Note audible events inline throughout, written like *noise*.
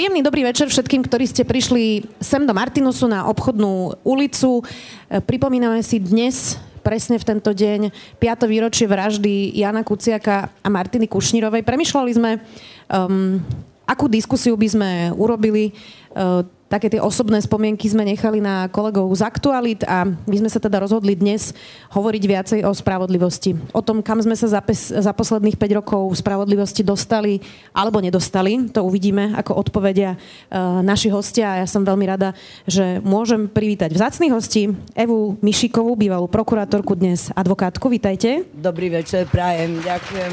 Príjemný dobrý večer všetkým, ktorí ste prišli sem do Martinusu na obchodnú ulicu. E, pripomíname si dnes, presne v tento deň, 5. výročie vraždy Jana Kuciaka a Martiny Kušnírovej. Premýšľali sme, um, akú diskusiu by sme urobili. Uh, také tie osobné spomienky sme nechali na kolegov z Aktualit a my sme sa teda rozhodli dnes hovoriť viacej o spravodlivosti. O tom, kam sme sa za, pes, za posledných 5 rokov spravodlivosti dostali alebo nedostali. To uvidíme, ako odpovedia uh, naši hostia. A ja som veľmi rada, že môžem privítať vzácných hostí Evu Mišikovú, bývalú prokurátorku, dnes advokátku. Vítajte. Dobrý večer, prajem. Ďakujem.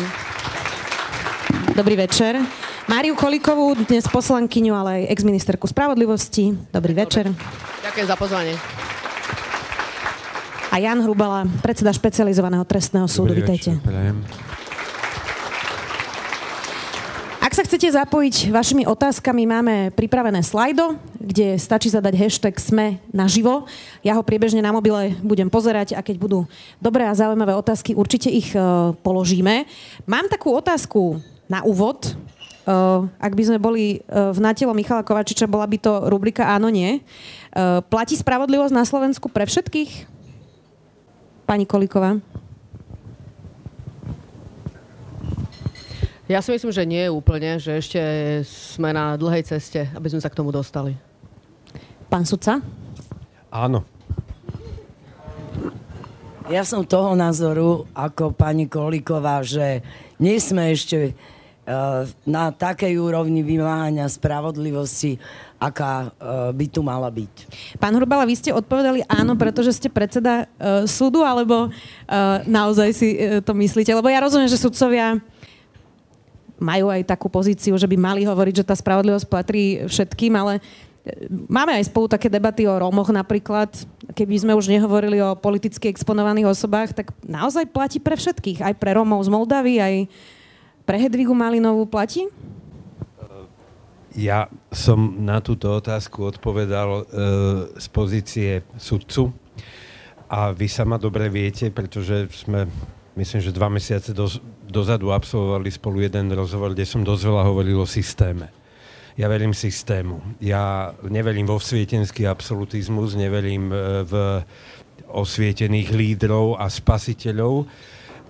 Dobrý večer. Máriu Kolikovú, dnes poslankyňu, ale aj ex-ministerku spravodlivosti. Dobrý večer. Ďakujem za pozvanie. A Jan Hrubala, predseda špecializovaného trestného súdu. Dobrý Vítajte. Večer, Ak sa chcete zapojiť vašimi otázkami, máme pripravené slajdo, kde stačí zadať hashtag SME naživo. Ja ho priebežne na mobile budem pozerať a keď budú dobré a zaujímavé otázky, určite ich uh, položíme. Mám takú otázku na úvod. Uh, ak by sme boli uh, v natelo Michala Kovačiča, bola by to rubrika Áno, nie. Uh, platí spravodlivosť na Slovensku pre všetkých? Pani Koliková. Ja si myslím, že nie úplne, že ešte sme na dlhej ceste, aby sme sa k tomu dostali. Pán sudca? Áno. Ja som toho názoru, ako pani Koliková, že nie sme ešte Eh, na takej úrovni vymáhania spravodlivosti, aká eh, by tu mala byť. Pán Hurbala, vy ste odpovedali áno, pretože ste predseda uh, súdu, alebo naozaj si to myslíte? Lebo ja rozumiem, že sudcovia majú aj takú pozíciu, že by mali hovoriť, že tá spravodlivosť patrí všetkým, ale Máme aj spolu také debaty o Rómoch napríklad. Keby sme už nehovorili o politicky exponovaných osobách, tak naozaj platí pre všetkých. Aj pre Rómov z Moldavy, aj pre Hedvigu Malinovú platí? Ja som na túto otázku odpovedal e, z pozície sudcu a vy sama dobre viete, pretože sme, myslím, že dva mesiace do, dozadu absolvovali spolu jeden rozhovor, kde som dosť veľa hovoril o systéme. Ja verím systému. Ja neverím vo svietenský absolutizmus, neverím e, v osvietených lídrov a spasiteľov,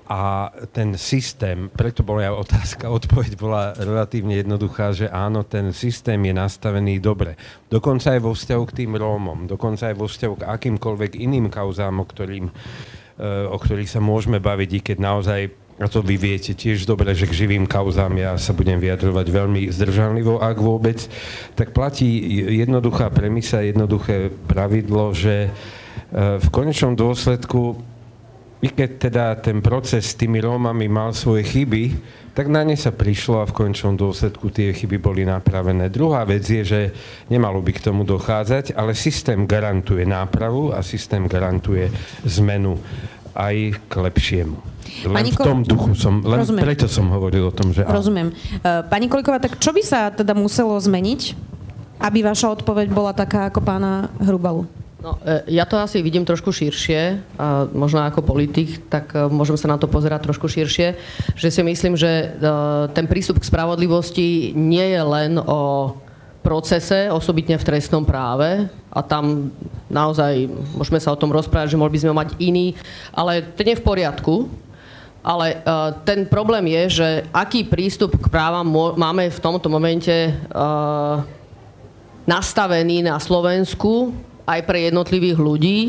a ten systém, preto bola aj otázka, *laughs* odpoveď bola relatívne jednoduchá, že áno, ten systém je nastavený dobre. Dokonca aj vo vzťahu k tým Rómom, dokonca aj vo vzťahu k akýmkoľvek iným kauzám, o, ktorým, eh, o ktorých sa môžeme baviť, i keď naozaj a to vy viete tiež dobre, že k živým kauzám ja sa budem vyjadrovať veľmi zdržanlivo, ak vôbec, tak platí jednoduchá premisa, jednoduché pravidlo, že eh, v konečnom dôsledku i keď teda ten proces s tými Rómami mal svoje chyby, tak na ne sa prišlo a v končnom dôsledku tie chyby boli napravené. Druhá vec je, že nemalo by k tomu dochádzať, ale systém garantuje nápravu a systém garantuje zmenu aj k lepšiemu. Len Pani v tom duchu som, len Rozumiem. preto som hovoril o tom, že Rozumiem. Uh, Pani Koliková, tak čo by sa teda muselo zmeniť, aby vaša odpoveď bola taká ako pána Hrubalu? No, e, ja to asi vidím trošku širšie, a možno ako politik, tak e, môžem sa na to pozerať trošku širšie, že si myslím, že e, ten prístup k spravodlivosti nie je len o procese, osobitne v trestnom práve a tam naozaj môžeme sa o tom rozprávať, že mohli by sme mať iný, ale nie je v poriadku, ale ten problém je, že aký prístup k právam máme v tomto momente nastavený na Slovensku aj pre jednotlivých ľudí.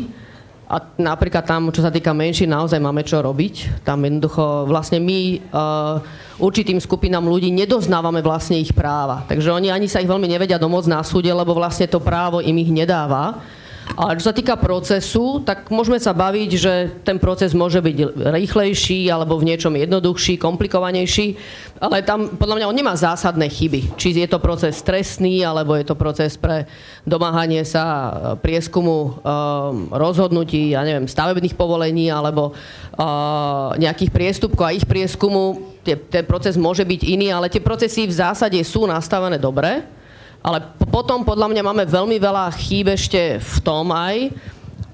A napríklad tam, čo sa týka menší, naozaj máme čo robiť. Tam jednoducho vlastne my uh, určitým skupinám ľudí nedoznávame vlastne ich práva. Takže oni ani sa ich veľmi nevedia domôcť na súde, lebo vlastne to právo im ich nedáva. Ale čo sa týka procesu, tak môžeme sa baviť, že ten proces môže byť rýchlejší alebo v niečom jednoduchší, komplikovanejší, ale tam podľa mňa on nemá zásadné chyby. Či je to proces trestný, alebo je to proces pre domáhanie sa prieskumu um, rozhodnutí, ja neviem, stavebných povolení alebo uh, nejakých priestupkov a ich prieskumu. ten proces môže byť iný, ale tie procesy v zásade sú nastavené dobre ale potom podľa mňa máme veľmi veľa chýb ešte v tom aj,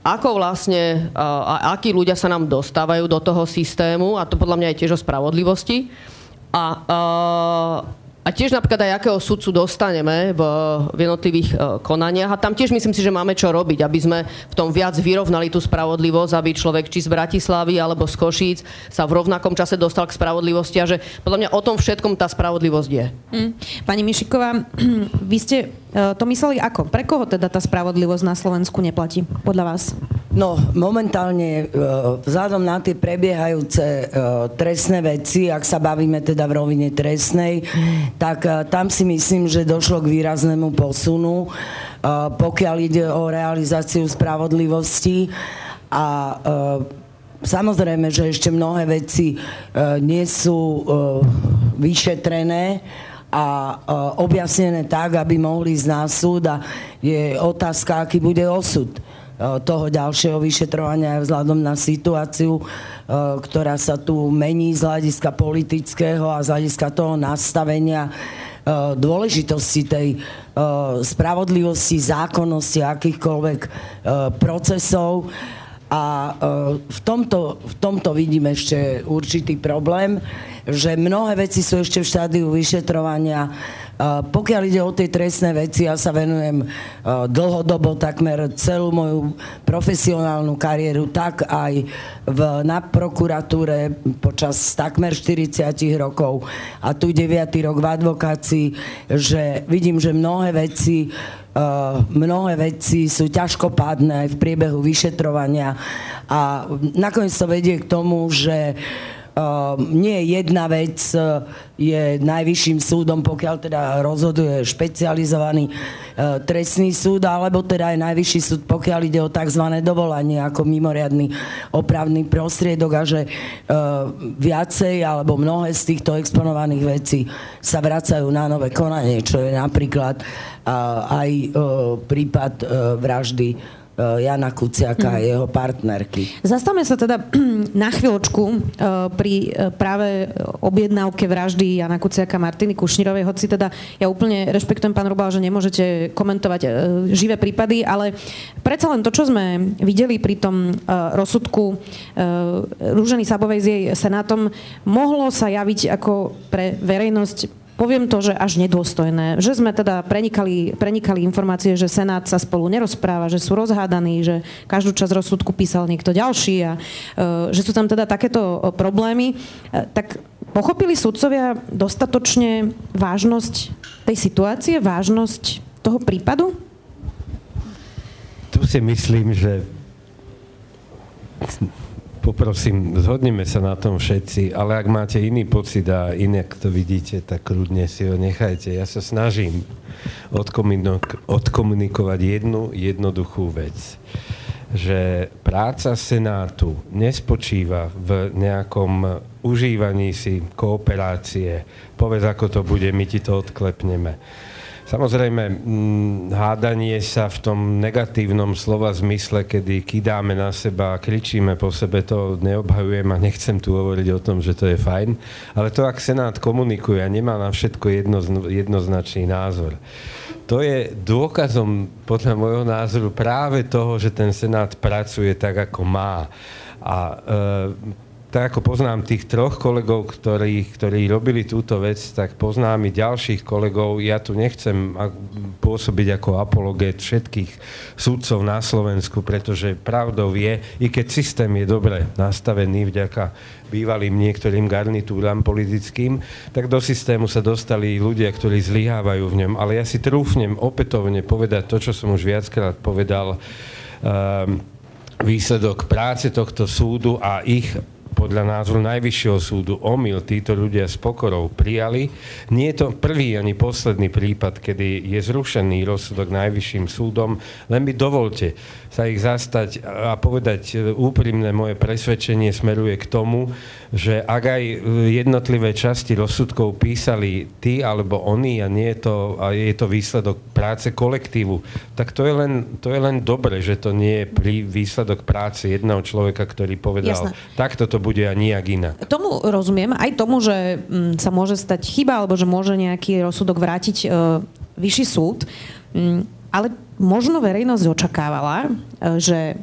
ako vlastne, a akí ľudia sa nám dostávajú do toho systému, a to podľa mňa je tiež o spravodlivosti. A, a A tiež napríklad aj akého sudcu dostaneme v, v jednotlivých uh, konaniach. A tam tiež myslím si, že máme čo robiť, aby sme v tom viac vyrovnali tú spravodlivosť, aby človek či z Bratislavy alebo z Košíc sa v rovnakom čase dostal k spravodlivosti a že podľa mňa o tom všetkom tá spravodlivosť je. Mm. Pani Mišiková, *clears throat* vy ste uh, to mysleli ako? Pre koho teda tá spravodlivosť na Slovensku neplatí, podľa vás? No, momentálne uh, vzhľadom na tie prebiehajúce uh, trestné veci, ak sa bavíme teda v rovine trestnej, tak e, tam si myslím, že došlo k výraznému posunu, e, pokiaľ ide o realizáciu spravodlivosti. A e, Samozrejme, že ešte mnohé veci nie sú vyšetrené a objasnené tak, aby mohli ísť na súd a je otázka, aký bude osud toho ďalšieho vyšetrovania vzhľadom na situáciu, ktorá sa tu mení z hľadiska politického a z hľadiska toho nastavenia dôležitosti tej spravodlivosti, zákonnosti akýchkoľvek procesov. A v tomto, v tomto vidím ešte určitý problém, že mnohé veci sú ešte v štádiu vyšetrovania pokiaľ ide o tie trestné veci, ja sa venujem dlhodobo, takmer celú moju profesionálnu kariéru, tak aj v, na prokuratúre počas takmer 40 rokov a tu 9. rok v advokácii, že vidím, že mnohé veci Uh, mnohé veci sú ťažkopádne aj v priebehu vyšetrovania a nakoniec to vedie k tomu, že nie jedna vec e, je najvyšším súdom, pokiaľ teda rozhoduje špecializovaný e, trestný súd, alebo teda aj najvyšší súd, pokiaľ ide o tzv. dovolanie ako mimoriadný opravný prostriedok a že e, viacej alebo mnohé z týchto exponovaných vecí sa vracajú na nové konanie, čo je napríklad aj prípad vraždy Eh, Jana Kuciaka a mhm. jeho partnerky. Zastavme sa teda *clears throat* na chvíľočku eh, pri eh, práve objednávke vraždy Jana Kuciaka Martiny Kušnírovej, hoci teda ja úplne rešpektujem pán Rubal, že nemôžete komentovať živé prípady, ale predsa len to, čo sme videli pri tom rozsudku Rúženy Sabovej s jej senátom, mohlo sa javiť ako pre verejnosť poviem to, že až nedôstojné. Že sme teda prenikali, prenikali informácie, že Senát sa spolu nerozpráva, že sú rozhádaní, že každú časť rozsudku písal niekto ďalší a e, že sú tam teda takéto problémy. E, tak pochopili sudcovia dostatočne vážnosť tej situácie, vážnosť toho prípadu? Tu si myslím, že poprosím, zhodneme sa na tom všetci, ale ak máte iný pocit a inak to vidíte, tak kľudne si ho nechajte. Ja sa snažím odkomunikovať jednu jednoduchú vec že práca Senátu nespočíva v nejakom užívaní si kooperácie. Povedz, ako to bude, my ti to odklepneme Samozrejme, hádanie sa v tom negatívnom slova zmysle, kedy kidáme na seba kričíme po sebe, to neobhajujem a nechcem tu hovoriť o tom, že to je fajn. Ale to, ak Senát komunikuje a nemá na všetko jedno, jednoznačný názor, to je dôkazom, podľa môjho názoru, práve toho, že ten Senát pracuje tak, ako má. A e, tak ako poznám tých troch kolegov, ktorí, ktorí robili túto vec, tak poznám i ďalších kolegov. Ja tu nechcem pôsobiť ako apologet všetkých súdcov na Slovensku, pretože pravdou je, i keď systém je dobre nastavený vďaka bývalým niektorým garnitúram politickým, tak do systému sa dostali ľudia, ktorí zlyhávajú v ňom. Ale ja si trúfnem opätovne povedať to, čo som už viackrát povedal, um, výsledok práce tohto súdu a ich podľa názoru Najvyššieho súdu omyl títo ľudia s pokorou prijali. Nie je to prvý ani posledný prípad, kedy je zrušený rozsudok Najvyšším súdom, len mi dovolte sa ich zastať a povedať úprimné moje presvedčenie smeruje k tomu, že ak aj jednotlivé časti rozsudkov písali ty alebo oni a nie je to, a je to výsledok práce kolektívu, tak to je len, to je len dobre, že to nie je pri výsledok práce jedného človeka, ktorý povedal, takto to bude a nijak inak. Tomu rozumiem, aj tomu, že mm, sa môže stať chyba, alebo že môže nejaký rozsudok vrátiť e, vyšší súd. Mm, ale možno verejnosť očakávala, e, že e,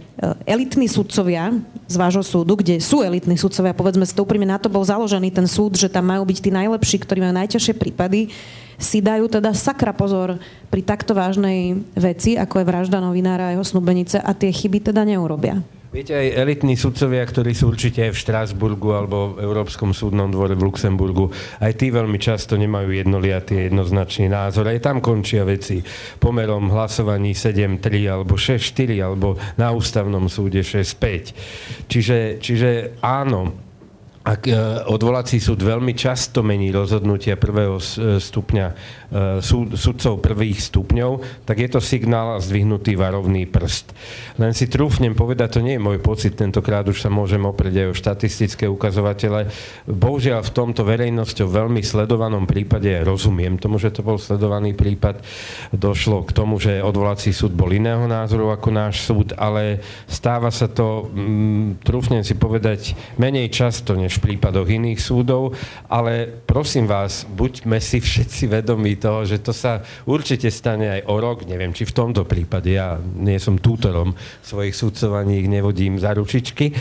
elitní sudcovia z vášho súdu, kde sú elitní sudcovia, povedzme si to úprimne, na to bol založený ten súd, že tam majú byť tí najlepší, ktorí majú najťažšie prípady, si dajú teda sakra pozor pri takto vážnej veci, ako je vražda novinára a jeho snubenice a tie chyby teda neurobia. Viete, aj elitní sudcovia, ktorí sú určite aj v Štrásburgu alebo v Európskom súdnom dvore v Luxemburgu, aj tí veľmi často nemajú jednoliatý jednoznačný názor. Aj tam končia veci pomerom hlasovaní 7-3 alebo 6-4 alebo na ústavnom súde 6-5. Čiže, čiže áno, ak e, odvolací súd veľmi často mení rozhodnutia prvého e, stupňa e, súd, sudcov prvých stupňov, tak je to signál a zdvihnutý varovný prst. Len si trúfnem povedať, to nie je môj pocit, tentokrát už sa môžem oprieť aj o štatistické ukazovatele. Bohužiaľ v tomto verejnosťou veľmi sledovanom prípade, rozumiem tomu, že to bol sledovaný prípad, došlo k tomu, že odvolací súd bol iného názoru ako náš súd, ale stáva sa to, mm, trúfnem si povedať, menej často, než než v prípadoch iných súdov, ale prosím vás, buďme si všetci vedomí toho, že to sa určite stane aj o rok, neviem, či v tomto prípade, ja nie som tútorom svojich súdcovaní, ich nevodím za ručičky.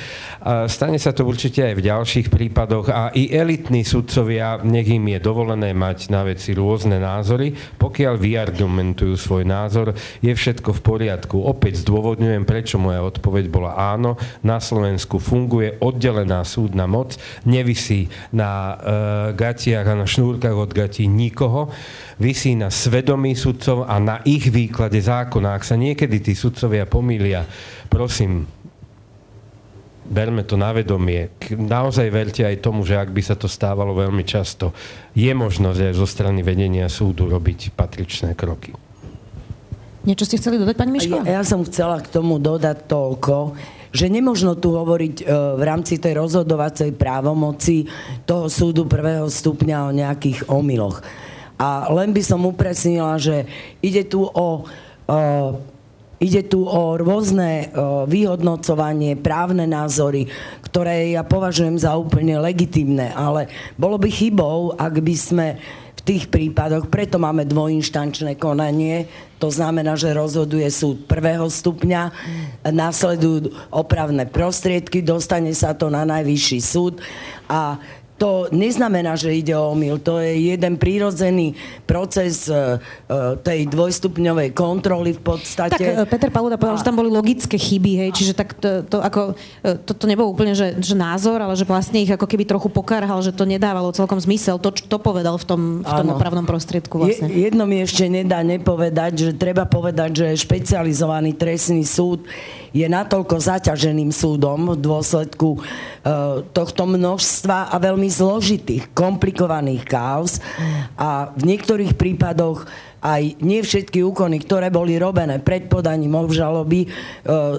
Stane sa to určite aj v ďalších prípadoch a i elitní sudcovia, nech im je dovolené mať na veci rôzne názory, pokiaľ vyargumentujú svoj názor, je všetko v poriadku. Opäť zdôvodňujem, prečo moja odpoveď bola áno. Na Slovensku funguje oddelená súdna moc, nevisí na uh, gatiach a na šnúrkach od gatí nikoho, vysí na svedomí sudcov a na ich výklade zákona. Ak sa niekedy tí sudcovia pomýlia, prosím, berme to na vedomie. Naozaj verte aj tomu, že ak by sa to stávalo veľmi často, je možnosť aj zo strany vedenia súdu robiť patričné kroky. Niečo ste chceli dodať, pani Miško? Ja, ja som chcela k tomu dodať toľko, že nemožno tu hovoriť e, v rámci tej rozhodovacej právomoci toho súdu prvého stupňa o nejakých omyloch. A len by som upresnila, že ide tu o e, Ide tu o rôzne e, vyhodnocovanie, právne názory, ktoré ja považujem za úplne legitimné, ale bolo by chybou, ak by sme v tých prípadoch, preto máme dvojinštančné konanie, to znamená, že rozhoduje súd prvého stupňa, následujú opravné prostriedky, dostane sa to na najvyšší súd a to neznamená, že ide o omyl. To je jeden prírodzený proces uh, tej dvojstupňovej kontroly v podstate. Tak Peter Paluda povedal, a... že tam boli logické chyby, hej, čiže tak to, to ako, to, to nebol úplne, že, že názor, ale že vlastne ich ako keby trochu pokarhal, že to nedávalo celkom zmysel. To, to povedal v tom, v tom opravnom prostriedku vlastne. Je, jedno mi ešte nedá nepovedať, že treba povedať, že špecializovaný trestný súd je natoľko zaťaženým súdom v dôsledku uh, tohto množstva a veľmi zložitých, komplikovaných káuz a v niektorých prípadoch aj nie všetky úkony, ktoré boli robené pred podaním obžaloby, e,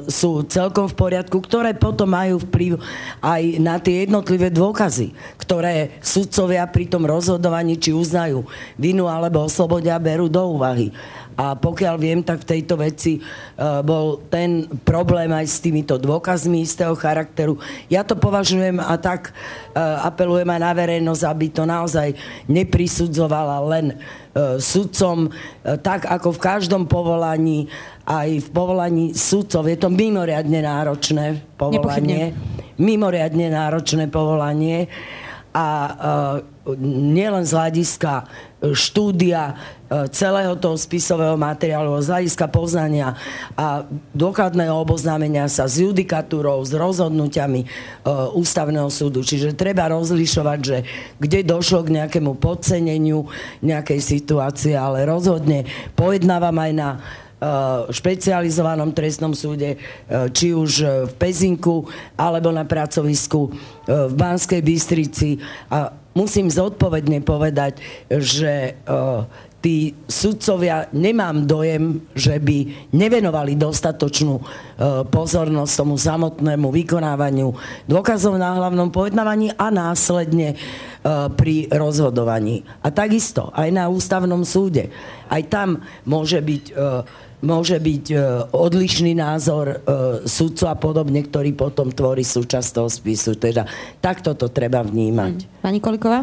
sú celkom v poriadku, ktoré potom majú vplyv aj na tie jednotlivé dôkazy, ktoré sudcovia pri tom rozhodovaní, či uznajú vinu alebo oslobodia, berú do úvahy. A pokiaľ viem, tak v tejto veci uh, bol ten problém aj s týmito dôkazmi istého charakteru. Ja to považujem a tak uh, apelujem aj na verejnosť, aby to naozaj neprisudzovala len uh, sudcom, tak ako v každom povolaní, aj v povolaní sudcov. Je to mimoriadne náročné povolanie. Nepochybne. Mimoriadne náročné povolanie. A nielen z hľadiska štúdia E, celého toho spisového materiálu, z hľadiska poznania a dôkladného oboznámenia sa s judikatúrou, s rozhodnutiami e, ústavného súdu. Čiže treba rozlišovať, že kde došlo k nejakému podceneniu nejakej situácie, ale rozhodne pojednávam aj na e, špecializovanom trestnom súde, či už v Pezinku alebo na pracovisku v Banskej Bystrici. A musím zodpovedne povedať, že tí sudcovia, nemám dojem, že by nevenovali dostatočnú e, pozornosť tomu samotnému vykonávaniu dôkazov na hlavnom pojednávaní a následne e, pri rozhodovaní. A takisto aj na ústavnom súde. Aj tam môže byť e, môže byť odlišný názor sudcu a podobne, ktorý potom tvorí súčasť toho spisu. Teda takto to treba vnímať. Pani Koliková?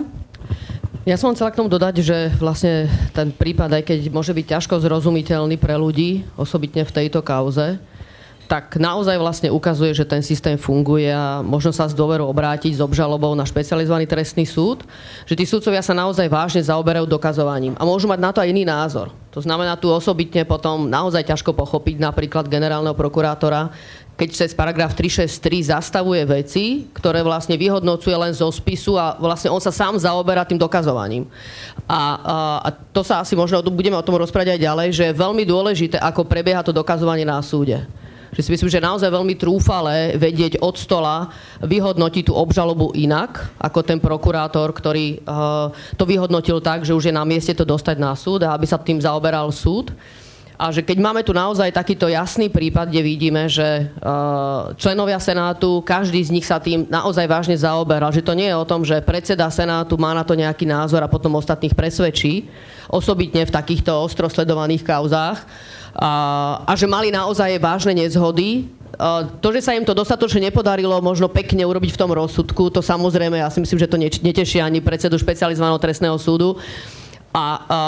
Ja som chcela k tomu dodať, že vlastne ten prípad, aj keď môže byť ťažko zrozumiteľný pre ľudí, osobitne v tejto kauze, tak naozaj vlastne ukazuje, že ten systém funguje a možno sa z dôveru obrátiť s obžalobou na špecializovaný trestný súd, že tí súdcovia sa naozaj vážne zaoberajú dokazovaním a môžu mať na to aj iný názor. To znamená tu osobitne potom naozaj ťažko pochopiť napríklad generálneho prokurátora, keď cez paragraf 363 zastavuje veci, ktoré vlastne vyhodnocuje len zo spisu a vlastne on sa sám zaoberá tým dokazovaním. A, a, a to sa asi možno budeme o tom rozprávať aj ďalej, že je veľmi dôležité, ako prebieha to dokazovanie na súde že si myslím, že naozaj veľmi trúfale vedieť od stola vyhodnotiť tú obžalobu inak, ako ten prokurátor, ktorý uh, to vyhodnotil tak, že už je na mieste to dostať na súd a aby sa tým zaoberal súd. A že keď máme tu naozaj takýto jasný prípad, kde vidíme, že uh, členovia Senátu, každý z nich sa tým naozaj vážne zaoberal, že to nie je o tom, že predseda Senátu má na to nejaký názor a potom ostatných presvedčí, osobitne v takýchto ostro sledovaných kauzách, a, a že mali naozaj vážne nezhody. To, že sa im to dostatočne nepodarilo možno pekne urobiť v tom rozsudku, to samozrejme, ja si myslím, že to neteší ani predsedu špecializovaného trestného súdu. A, a,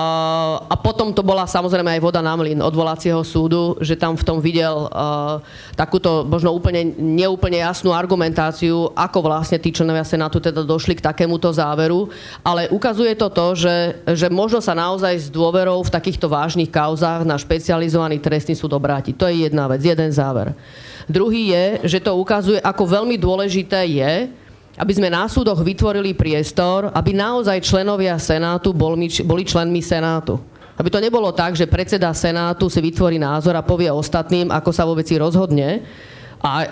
a potom to bola samozrejme aj voda na mlin odvolacieho súdu, že tam v tom videl uh, takúto možno úplne neúplne jasnú argumentáciu, ako vlastne tí členovia Senátu teda došli k takémuto záveru. Ale ukazuje to to, že, že možno sa naozaj s dôverou v takýchto vážnych kauzách na špecializovaný trestný súd obrátiť. To je jedna vec, jeden záver. Druhý je, že to ukazuje, ako veľmi dôležité je, aby sme na súdoch vytvorili priestor, aby naozaj členovia Senátu boli členmi Senátu. Aby to nebolo tak, že predseda Senátu si vytvorí názor a povie ostatným, ako sa vo veci rozhodne. A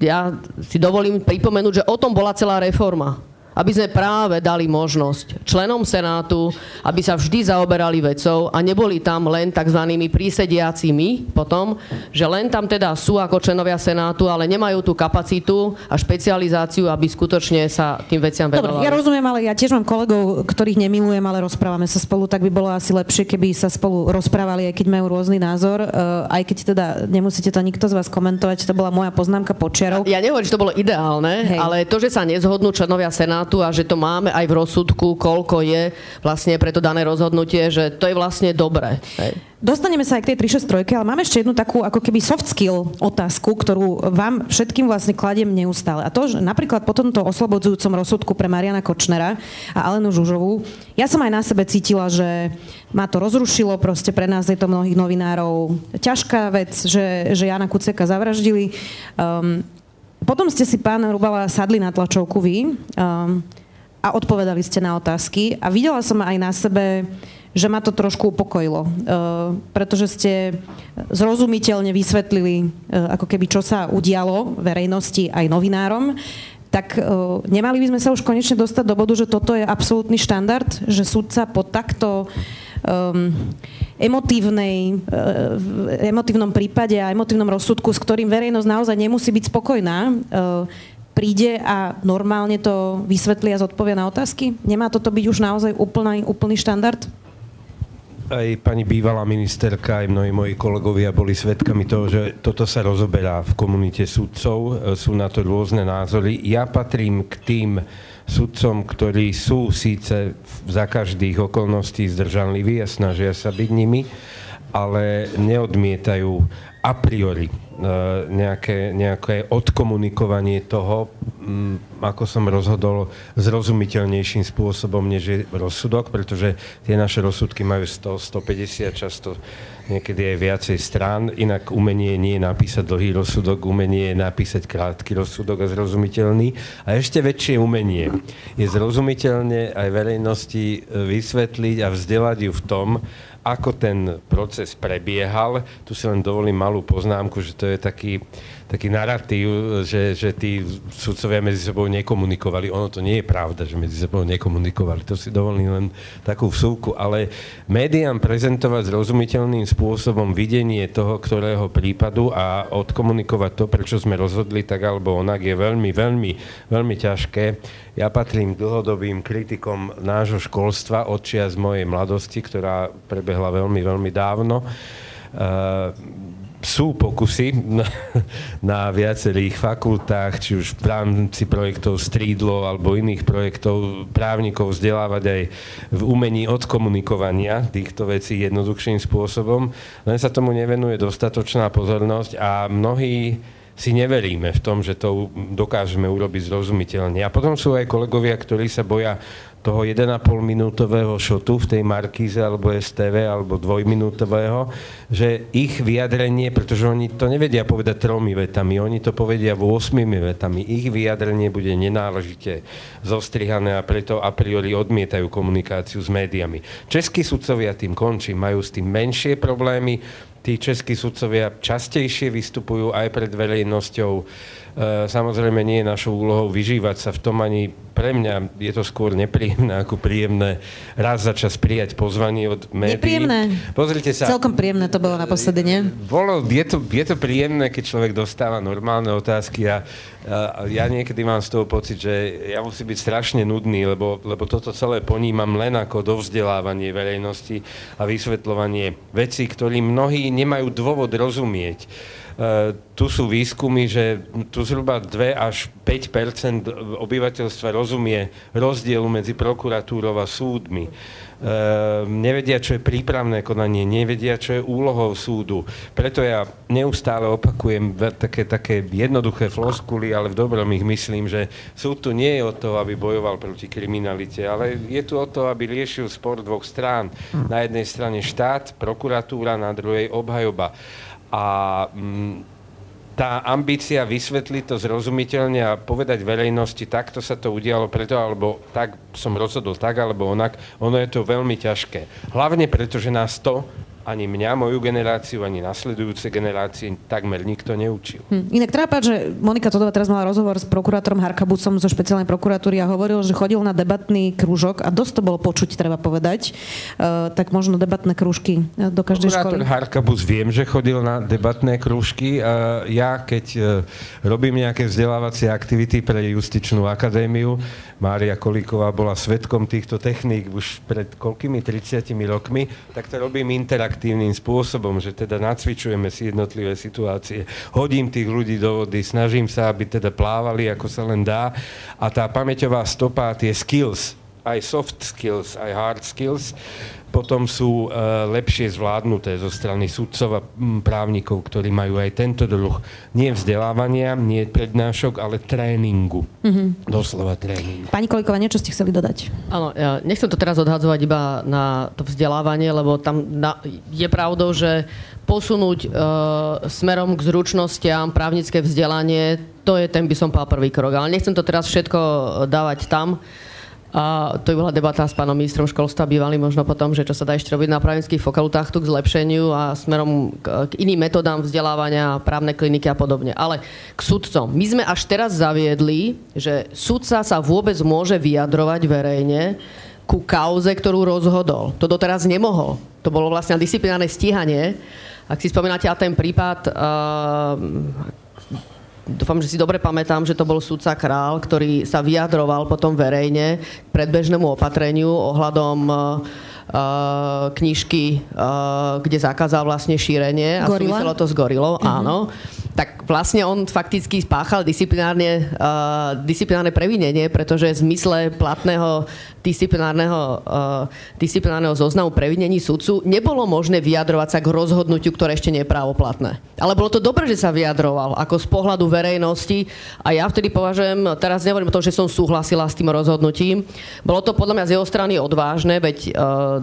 ja si dovolím pripomenúť, že o tom bola celá reforma aby sme práve dali možnosť členom Senátu, aby sa vždy zaoberali vecou a neboli tam len tzv. prísediacimi potom, že len tam teda sú ako členovia Senátu, ale nemajú tú kapacitu a špecializáciu, aby skutočne sa tým veciam venovali. Dobre, ja rozumiem, ale ja tiež mám kolegov, ktorých nemilujem, ale rozprávame sa spolu, tak by bolo asi lepšie, keby sa spolu rozprávali, aj keď majú rôzny názor, uh, aj keď teda nemusíte to nikto z vás komentovať, to bola moja poznámka počiarov. Ja nehovorím, že to bolo ideálne, Hej. ale to, že sa nezhodnú členovia Senátu, Senátu a že to máme aj v rozsudku, koľko je vlastne pre to dané rozhodnutie, že to je vlastne dobré. Hej. Dostaneme sa aj k tej 363, ale máme ešte jednu takú ako keby soft skill otázku, ktorú vám všetkým vlastne kladiem neustále. A to, že napríklad po tomto oslobodzujúcom rozsudku pre Mariana Kočnera a Alenu Žužovú, ja som aj na sebe cítila, že ma to rozrušilo, proste pre nás je to mnohých novinárov ťažká vec, že, že Jana Kuceka zavraždili. Um, potom ste si, pán Rubala, sadli na tlačovku vy um, a odpovedali ste na otázky. A videla som aj na sebe, že ma to trošku upokojilo, uh, pretože ste zrozumiteľne vysvetlili, uh, ako keby čo sa udialo verejnosti aj novinárom. Tak uh, nemali by sme sa už konečne dostať do bodu, že toto je absolútny štandard, že súdca po takto um, emotívnej, uh, emotívnom prípade a emotívnom rozsudku, s ktorým verejnosť naozaj nemusí byť spokojná, uh, príde a normálne to vysvetlí a zodpovie na otázky? Nemá toto byť už naozaj úplný, úplný štandard? Aj pani bývalá ministerka, aj mnohí moji kolegovia boli svedkami toho, že toto sa rozoberá v komunite sudcov, sú na to rôzne názory. Ja patrím k tým sudcom, ktorí sú síce za každých okolností zdržanliví a snažia sa byť nimi, ale neodmietajú a priori E, nejaké, nejaké odkomunikovanie toho, mm, ako som rozhodol zrozumiteľnejším spôsobom, než je rozsudok, pretože tie naše rozsudky majú 100, 150, často niekedy aj viacej strán. Inak umenie nie je napísať dlhý rozsudok, umenie je napísať krátky rozsudok a zrozumiteľný. A ešte väčšie umenie je zrozumiteľne aj verejnosti vysvetliť a vzdelať ju v tom, ako ten proces prebiehal. Tu si len dovolím malú poznámku, že to je taký, taký narratív, že, že tí sudcovia medzi sebou nekomunikovali. Ono to nie je pravda, že medzi sebou nekomunikovali. To si dovolím len takú vsúku. Ale médiám prezentovať zrozumiteľným spôsobom videnie toho, ktorého prípadu a odkomunikovať to, prečo sme rozhodli tak alebo onak, je veľmi, veľmi, veľmi ťažké. Ja patrím dlhodobým kritikom nášho školstva od z mojej mladosti, ktorá prebehla veľmi, veľmi dávno. Uh, sú pokusy na, na viacerých fakultách, či už v rámci projektov Strídlo alebo iných projektov právnikov vzdelávať aj v umení odkomunikovania týchto vecí jednoduchším spôsobom. Len sa tomu nevenuje dostatočná pozornosť a mnohí si neveríme v tom, že to dokážeme urobiť zrozumiteľne. A potom sú aj kolegovia, ktorí sa boja toho 1,5 minútového šotu v tej Markíze alebo STV alebo dvojminútového, že ich vyjadrenie, pretože oni to nevedia povedať tromi vetami, oni to povedia 8 vetami, ich vyjadrenie bude nenáležite zostrihané a preto a priori odmietajú komunikáciu s médiami. Českí sudcovia tým končí, majú s tým menšie problémy, tí českí sudcovia častejšie vystupujú aj pred verejnosťou, samozrejme nie je našou úlohou vyžívať sa v tom ani pre mňa je to skôr nepríjemné ako príjemné raz za čas prijať pozvanie od médií. Nepríjemné. Pozrite sa. Celkom príjemné to bolo naposledy, nie? Bolo, je to, je to príjemné, keď človek dostáva normálne otázky a, a ja niekedy mám z toho pocit, že ja musím byť strašne nudný, lebo, lebo toto celé ponímam len ako dovzdelávanie verejnosti a vysvetľovanie vecí, ktorým mnohí nemajú dôvod rozumieť. E, tu sú výskumy, že tu zhruba 2 až 5% obyvateľstva rozumie rozdielu medzi prokuratúrou a súdmi. E, nevedia, čo je prípravné konanie, nevedia, čo je úlohou súdu. Preto ja neustále opakujem také, také jednoduché floskuly, ale v dobrom ich myslím, že súd tu nie je o to, aby bojoval proti kriminalite, ale je tu o to, aby riešil spor dvoch strán. Na jednej strane štát, prokuratúra, na druhej obhajoba. A mm, tá ambícia vysvetliť to zrozumiteľne a povedať verejnosti, takto sa to udialo preto, alebo tak som rozhodol tak, alebo onak, ono je to veľmi ťažké. Hlavne preto, že nás to ani mňa, moju generáciu, ani nasledujúce generácie takmer nikto neučil. Hm. Inak treba povedať, že Monika Todová teraz mala rozhovor s prokurátorom Harkabucom zo špeciálnej prokuratúry a hovoril, že chodil na debatný krúžok a dosť to bolo počuť, treba povedať. Uh, tak možno debatné krúžky e, do každej Prokurátor školy. Harkabus viem, že chodil na debatné krúžky. Uh, ja, keď uh, robím nejaké vzdelávacie aktivity pre Justičnú akadémiu, Mária Kolíková bola svetkom týchto techník už pred koľkými 30 rokmi, tak to robím interaktívnym spôsobom, že teda nacvičujeme si jednotlivé situácie, hodím tých ľudí do vody, snažím sa, aby teda plávali, ako sa len dá. A tá pamäťová stopa, tie skills, aj soft skills, aj hard skills, potom sú uh, lepšie zvládnuté zo strany sudcov a právnikov, ktorí majú aj tento druh nie vzdelávania, nie prednášok, ale tréningu. Mm-hmm. Doslova tréningu. Pani Kolikova, niečo ste chceli dodať? Áno, ja nechcem to teraz odhadzovať iba na to vzdelávanie, lebo tam na, je pravdou, že posunúť uh, smerom k zručnostiam právnické vzdelanie, to je ten by som povedal prvý krok. Ale nechcem to teraz všetko dávať tam. A to bola debata s pánom ministrom školstva bývalý možno potom, že čo sa dá ešte robiť na právnických fakultách k zlepšeniu a smerom k, iným metodám vzdelávania, právne kliniky a podobne. Ale k sudcom. My sme až teraz zaviedli, že sudca sa vôbec môže vyjadrovať verejne ku kauze, ktorú rozhodol. To doteraz nemohol. To bolo vlastne disciplinárne stíhanie. Ak si spomínate na ten prípad, uh, dúfam, že si dobre pamätám, že to bol sudca Král, ktorý sa vyjadroval potom verejne k predbežnému opatreniu ohľadom uh, knižky, uh, kde zakázal vlastne šírenie a Gorila? súviselo to s gorilou, uh-huh. áno tak vlastne on fakticky spáchal disciplinárne, uh, disciplinárne previnenie, pretože v zmysle platného disciplinárneho, uh, disciplinárneho zoznamu previnení sudcu nebolo možné vyjadrovať sa k rozhodnutiu, ktoré ešte nie je právoplatné. Ale bolo to dobré, že sa vyjadroval ako z pohľadu verejnosti a ja vtedy považujem, teraz nehovorím o tom, že som súhlasila s tým rozhodnutím, bolo to podľa mňa z jeho strany odvážne, veď uh,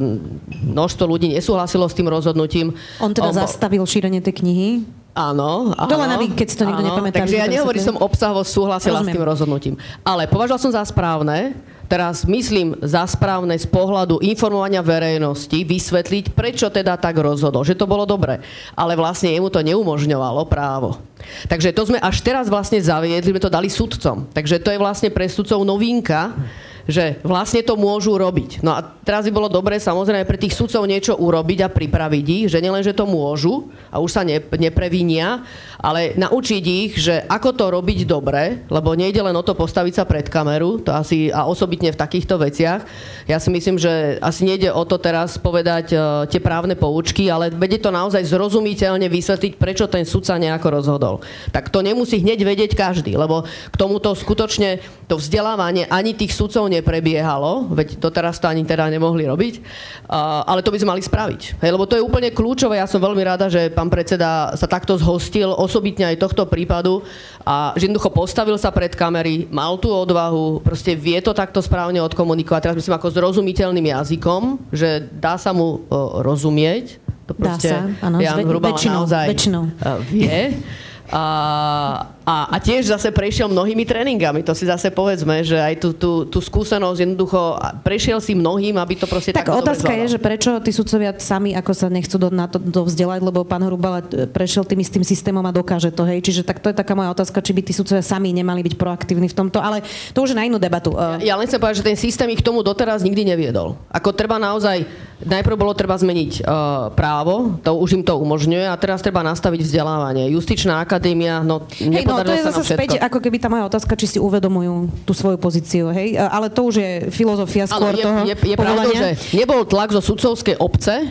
množstvo ľudí nesúhlasilo s tým rozhodnutím. On teda on, zastavil šírenie tej knihy? Áno, áno. Dole na keď to nikto nepamätá. Takže ja nehovorím, som obsahovo súhlasila Rozumiem. s tým rozhodnutím. Ale považoval som za správne, teraz myslím za správne z pohľadu informovania verejnosti vysvetliť, prečo teda tak rozhodol, že to bolo dobre. Ale vlastne jemu to neumožňovalo právo. Takže to sme až teraz vlastne zaviedli, sme to dali sudcom. Takže to je vlastne pre sudcov novinka, že vlastne to môžu robiť. No a teraz by bolo dobré samozrejme pre tých sudcov niečo urobiť a pripraviť ich, že nielen, že to môžu a už sa ne, neprevinia, ale naučiť ich, že ako to robiť dobre, lebo nejde len o to postaviť sa pred kameru, to asi a osobitne v takýchto veciach. Ja si myslím, že asi nejde o to teraz povedať uh, tie právne poučky, ale vedieť to naozaj zrozumiteľne vysvetliť, prečo ten sudca nejako rozhodol. Tak to nemusí hneď vedieť každý, lebo k tomuto skutočne to vzdelávanie ani tých sudcov neprebiehalo, veď to teraz to ani teda nemohli robiť, uh, ale to by sme mali spraviť. Hej, lebo to je úplne kľúčové. Ja som veľmi rada, že pán predseda sa takto zhostil, osobitne aj tohto prípadu a že jednoducho postavil sa pred kamery, mal tú odvahu, proste vie to takto správne odkomunikovať. Teraz myslím ako zrozumiteľným jazykom, že dá sa mu uh, rozumieť. To proste dá sa, áno, Jan Hrubala väčšinou, naozaj väčšinou. Uh, vie. A, a, a tiež zase prešiel mnohými tréningami, to si zase povedzme, že aj tú, tú, tú skúsenosť jednoducho prešiel si mnohým, aby to proste tak otázka je, že prečo tí sudcovia sami ako sa nechcú do, na to dovzdelať, lebo pán Hrubala prešiel tým istým systémom a dokáže to, hej. Čiže tak to je taká moja otázka, či by tí sudcovia sami nemali byť proaktívni v tomto, ale to už je na inú debatu. Ja, ja len chcem povedať, že ten systém ich tomu doteraz nikdy neviedol. Ako treba naozaj, najprv bolo treba zmeniť uh, právo, to už im to umožňuje a teraz treba nastaviť vzdelávanie. Justičná akadémia, no, hej, no to je zase späť, ako keby tá moja otázka, či si uvedomujú tú svoju pozíciu, hej? Ale to už je filozofia skôr je, toho je, je pravda, že nebol tlak zo sudcovskej obce,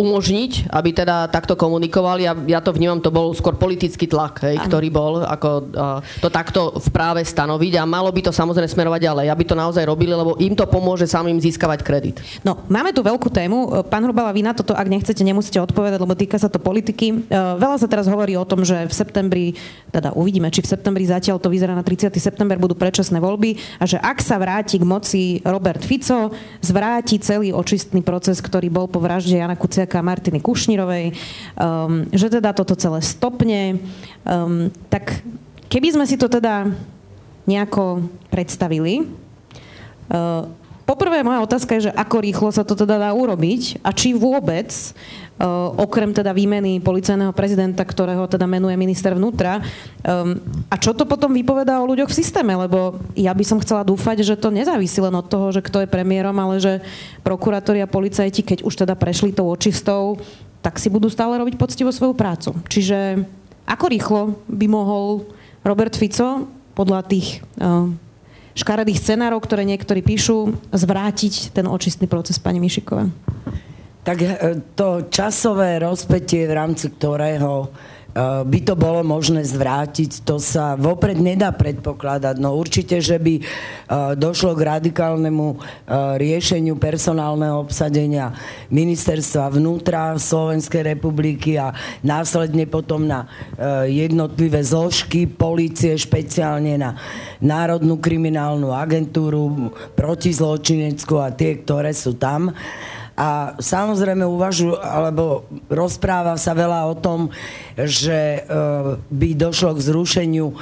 umožniť, aby teda takto komunikovali. Ja, ja to vnímam, to bol skôr politický tlak, hej, ktorý bol ako uh, to takto v práve stanoviť a malo by to samozrejme smerovať ďalej, aby to naozaj robili, lebo im to pomôže samým získavať kredit. No, máme tu veľkú tému. Pán Hrubala, vy na toto, ak nechcete, nemusíte odpovedať, lebo týka sa to politiky. Veľa sa teraz hovorí o tom, že v septembri, teda uvidíme, či v septembri zatiaľ to vyzerá na 30. september budú predčasné voľby a že ak sa vráti k moci Robert Fico, zvráti celý očistný proces, ktorý bol po vražde Jana Kuciaka a Martiny Kušnírovej, um, že teda toto celé stopne. Um, tak keby sme si to teda nejako predstavili, uh, Poprvé moja otázka je, že ako rýchlo sa to teda dá urobiť a či vôbec, okrem teda výmeny policajného prezidenta, ktorého teda menuje minister vnútra, a čo to potom vypovedá o ľuďoch v systéme, lebo ja by som chcela dúfať, že to nezávisí len od toho, že kto je premiérom, ale že prokurátori a policajti, keď už teda prešli tou očistou, tak si budú stále robiť poctivo svoju prácu. Čiže ako rýchlo by mohol Robert Fico podľa tých škaredých scenárov, ktoré niektorí píšu, zvrátiť ten očistný proces, pani Mišiková? Tak e, to časové rozpetie, v rámci ktorého Eh, by to bolo možné zvrátiť, to sa vopred nedá predpokladať. No určite, že by eh, došlo k radikálnemu riešeniu personálneho obsadenia ministerstva vnútra Slovenskej republiky a následne potom na jednotlivé zložky policie, špeciálne na Národnú kriminálnu agentúru, protizločineckú a tie, ktoré sú tam. A samozrejme uvažujú, alebo rozpráva sa veľa o tom, že e, by došlo k zrušeniu e,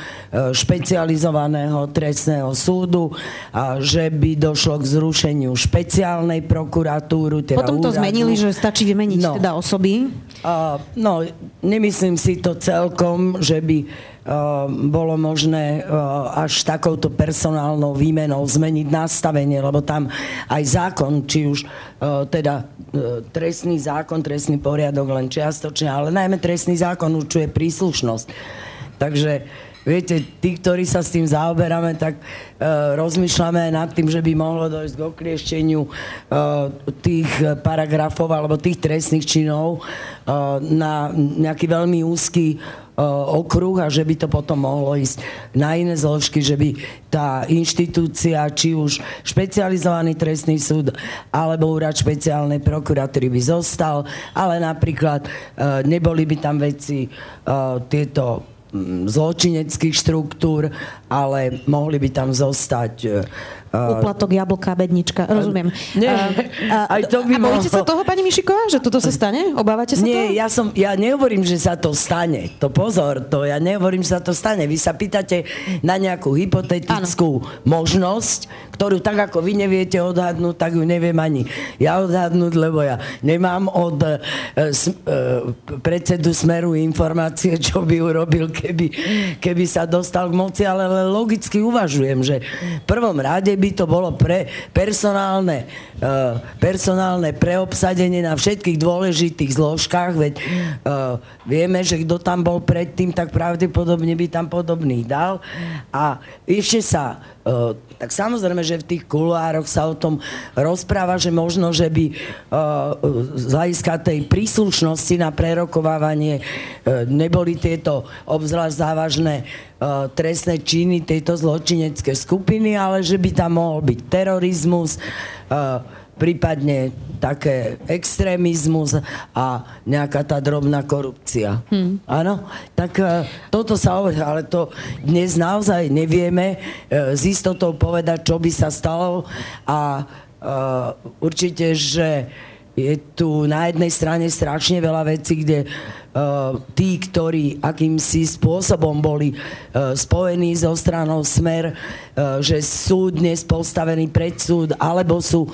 špecializovaného trestného súdu, a že by došlo k zrušeniu špeciálnej prokuratúru. Teda Potom to úradu. zmenili, že stačí vymeniť no. teda osoby? Uh, no, nemyslím si to celkom, že by bolo možné ehm, až takouto personálnou výmenou zmeniť nastavenie, lebo tam aj zákon, či už ehm, teda trestný zákon, trestný poriadok len čiastočne, ale najmä trestný zákon určuje príslušnosť. Takže viete, tí, ktorí sa s tým zaoberáme, tak rozmýšľame aj nad tým, že by mohlo dojsť k okliešteniu tých paragrafov alebo tých trestných činov na nejaký veľmi úzky okruh a že by to potom mohlo ísť na iné zložky, že by tá inštitúcia, či už špecializovaný trestný súd alebo úrad špeciálnej prokuratúry by zostal, ale napríklad neboli by tam veci tieto zločineckých štruktúr, ale mohli by tam zostať Uplatok, jablka, bednička, rozumiem. Nie, a, a, *laughs* aj to by a bojíte sa toho, pani Mišiková, že toto sa stane? Obávate sa Nie, toho? ja, som, ja nehovorím, že sa to stane. To pozor, to ja nehovorím, že sa to stane. Vy sa pýtate na nejakú hypotetickú ano. možnosť, ktorú tak ako vy neviete odhadnúť, tak ju neviem ani ja odhadnúť, lebo ja nemám od uh, s, uh, predsedu Smeru informácie, čo by urobil, keby, keby sa dostal k moci, ale ale logicky uvažujem, že v prvom rade by to bolo pre personálne, personálne preobsadenie na všetkých dôležitých zložkách, veď uh, vieme, že kto tam bol predtým, tak pravdepodobne by tam podobných dal. A ešte sa uh, tak samozrejme, že v tých kuloároch sa o tom rozpráva, že možno, že by z hľadiska tej príslušnosti na prerokovávanie neboli tieto obzvlášť závažné trestné činy tejto zločinecké skupiny, ale že by tam mohol byť terorizmus, prípadne také extrémizmus a nejaká tá drobná korupcia. Hmm. Áno? Tak toto sa hovorí, ale to dnes naozaj nevieme s istotou povedať, čo by sa stalo a určite, že je tu na jednej strane strašne veľa vecí, kde uh, tí, ktorí akýmsi spôsobom boli uh, spojení so stranou Smer, uh, že sú dnes postavení pred súd, alebo sú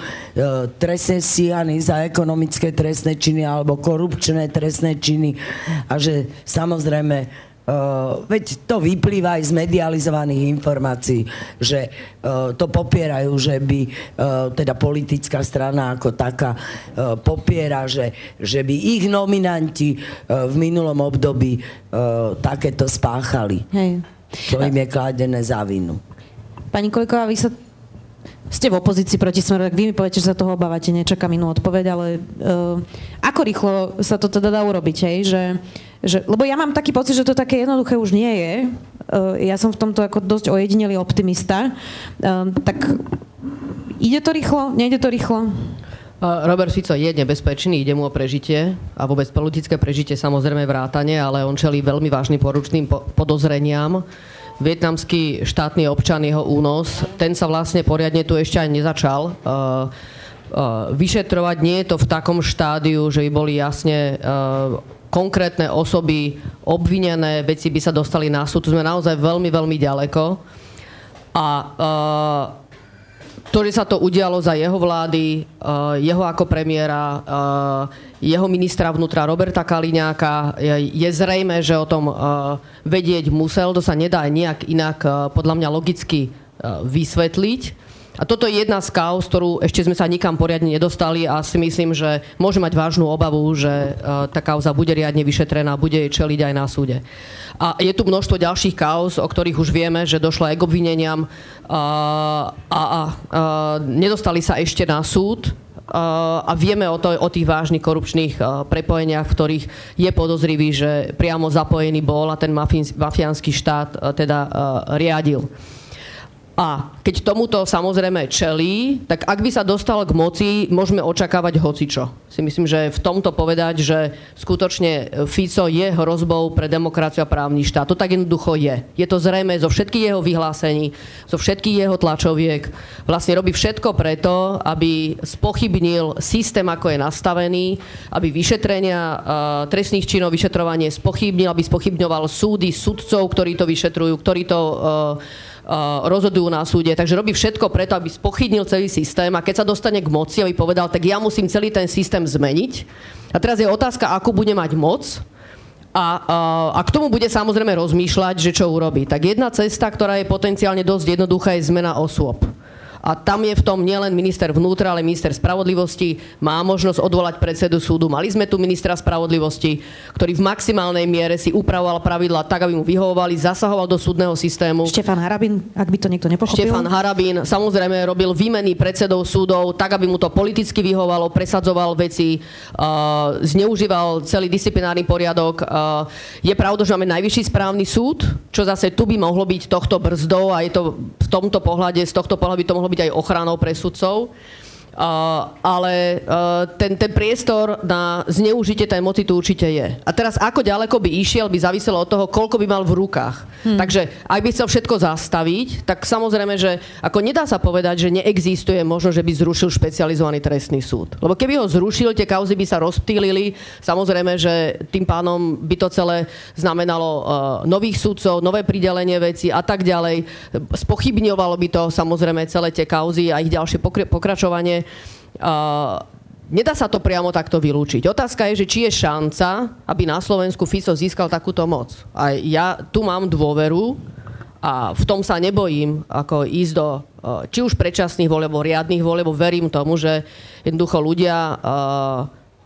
trestne stíhaní za ekonomické trestné činy alebo korupčné trestné činy. A že samozrejme Uh, veď to vyplýva aj z medializovaných informácií, že uh, to popierajú, že by uh, teda politická strana ako taká uh, popiera, že, že by ich nominanti uh, v minulom období uh, takéto spáchali. Hej. To im je kládené za vinu. Pani Koliková, vy sa ste v opozícii proti smeru, tak vy mi poviete, že sa toho obávate, nečakám inú odpoveď, ale uh, ako rýchlo sa to teda dá urobiť, hej? Že, že, lebo ja mám taký pocit, že to také jednoduché už nie je. Uh, ja som v tomto ako dosť ojedinelý optimista. Uh, tak ide to rýchlo? Nejde to rýchlo? Robert Fico je nebezpečný, ide mu o prežitie a vôbec politické prežitie samozrejme vrátane, ale on čelí veľmi vážnym poručným podozreniam vietnamský štátny občan, jeho únos, ten sa vlastne poriadne tu ešte aj nezačal vyšetrovať. Nie je to v takom štádiu, že by boli jasne konkrétne osoby obvinené, veci by sa dostali na súd. Tu sme naozaj veľmi, veľmi ďaleko. A uh, to, že sa to udialo za jeho vlády, uh, jeho ako premiéra, uh, jeho ministra vnútra Roberta Kaliňáka, je, zrejme, že o tom uh, vedieť musel. To sa nedá nejak inak podľa mňa logicky vysvetliť. A toto je jedna z kauz, ktorú ešte sme sa nikam poriadne nedostali a si myslím, že môže mať vážnu obavu, že uh, tá kauza bude riadne vyšetrená, bude jej čeliť aj na súde. A je tu množstvo ďalších kauz, o ktorých už vieme, že došlo aj k obvineniam uh, a, a uh, nedostali sa ešte na súd a vieme o, to, o tých vážnych korupčných prepojeniach, v ktorých je podozrivý, že priamo zapojený bol a ten mafiánsky štát teda riadil. A keď tomuto samozrejme čelí, tak ak by sa dostal k moci, môžeme očakávať hocičo. Si myslím, že v tomto povedať, že skutočne Fico je hrozbou pre demokraciu a právny štát. To tak jednoducho je. Je to zrejme zo všetkých jeho vyhlásení, zo všetkých jeho tlačoviek. Vlastne robí všetko preto, aby spochybnil systém, ako je nastavený, aby vyšetrenia uh, trestných činov, vyšetrovanie spochybnil, aby spochybňoval súdy, sudcov, ktorí to vyšetrujú, ktorí to uh, rozhodujú na súde. Takže robí všetko preto, aby spochybnil celý systém a keď sa dostane k moci, aby povedal, tak ja musím celý ten systém zmeniť. A teraz je otázka, akú bude mať moc, a, a, a k tomu bude samozrejme rozmýšľať, že čo urobí. Tak jedna cesta, ktorá je potenciálne dosť jednoduchá, je zmena osôb. A tam je v tom nielen minister vnútra, ale minister spravodlivosti. Má možnosť odvolať predsedu súdu. Mali sme tu ministra spravodlivosti, ktorý v maximálnej miere si upravoval pravidla tak, aby mu vyhovovali, zasahoval do súdneho systému. Štefan Harabin, ak by to niekto nepochopil. Štefan Harabin samozrejme robil výmeny predsedov súdov tak, aby mu to politicky vyhovalo, presadzoval veci, uh, zneužíval celý disciplinárny poriadok. Uh, je pravda, že máme najvyšší správny súd, čo zase tu by mohlo byť tohto brzdou a je to v tomto pohľade, z tohto pohľadu by to mohlo byť byť aj ochranou pre sudcov. Ale uh, ten, ten priestor na zneužitie tej moci tu určite je. A teraz ako ďaleko by išiel, by záviselo od toho, koľko by mal v rukách. Hmm. Takže ak by chcel všetko zastaviť, tak samozrejme, že ako nedá sa povedať, že neexistuje možno, že by zrušil špecializovaný trestný súd. Lebo keby ho zrušil, tie kauzy by sa rozptýlili. Samozrejme, že tým pánom by to celé znamenalo uh, nových súdcov, nové pridelenie veci a tak ďalej. Spochybňovalo by to samozrejme celé tie kauzy a ich ďalšie pokračovanie. Uh, nedá sa to priamo takto vylúčiť. Otázka je, že či je šanca, aby na Slovensku FISO získal takúto moc. A ja tu mám dôveru, A v tom sa nebojím, ako ísť do či už predčasných volieb, riadných volieb, verím tomu, že jednoducho ľudia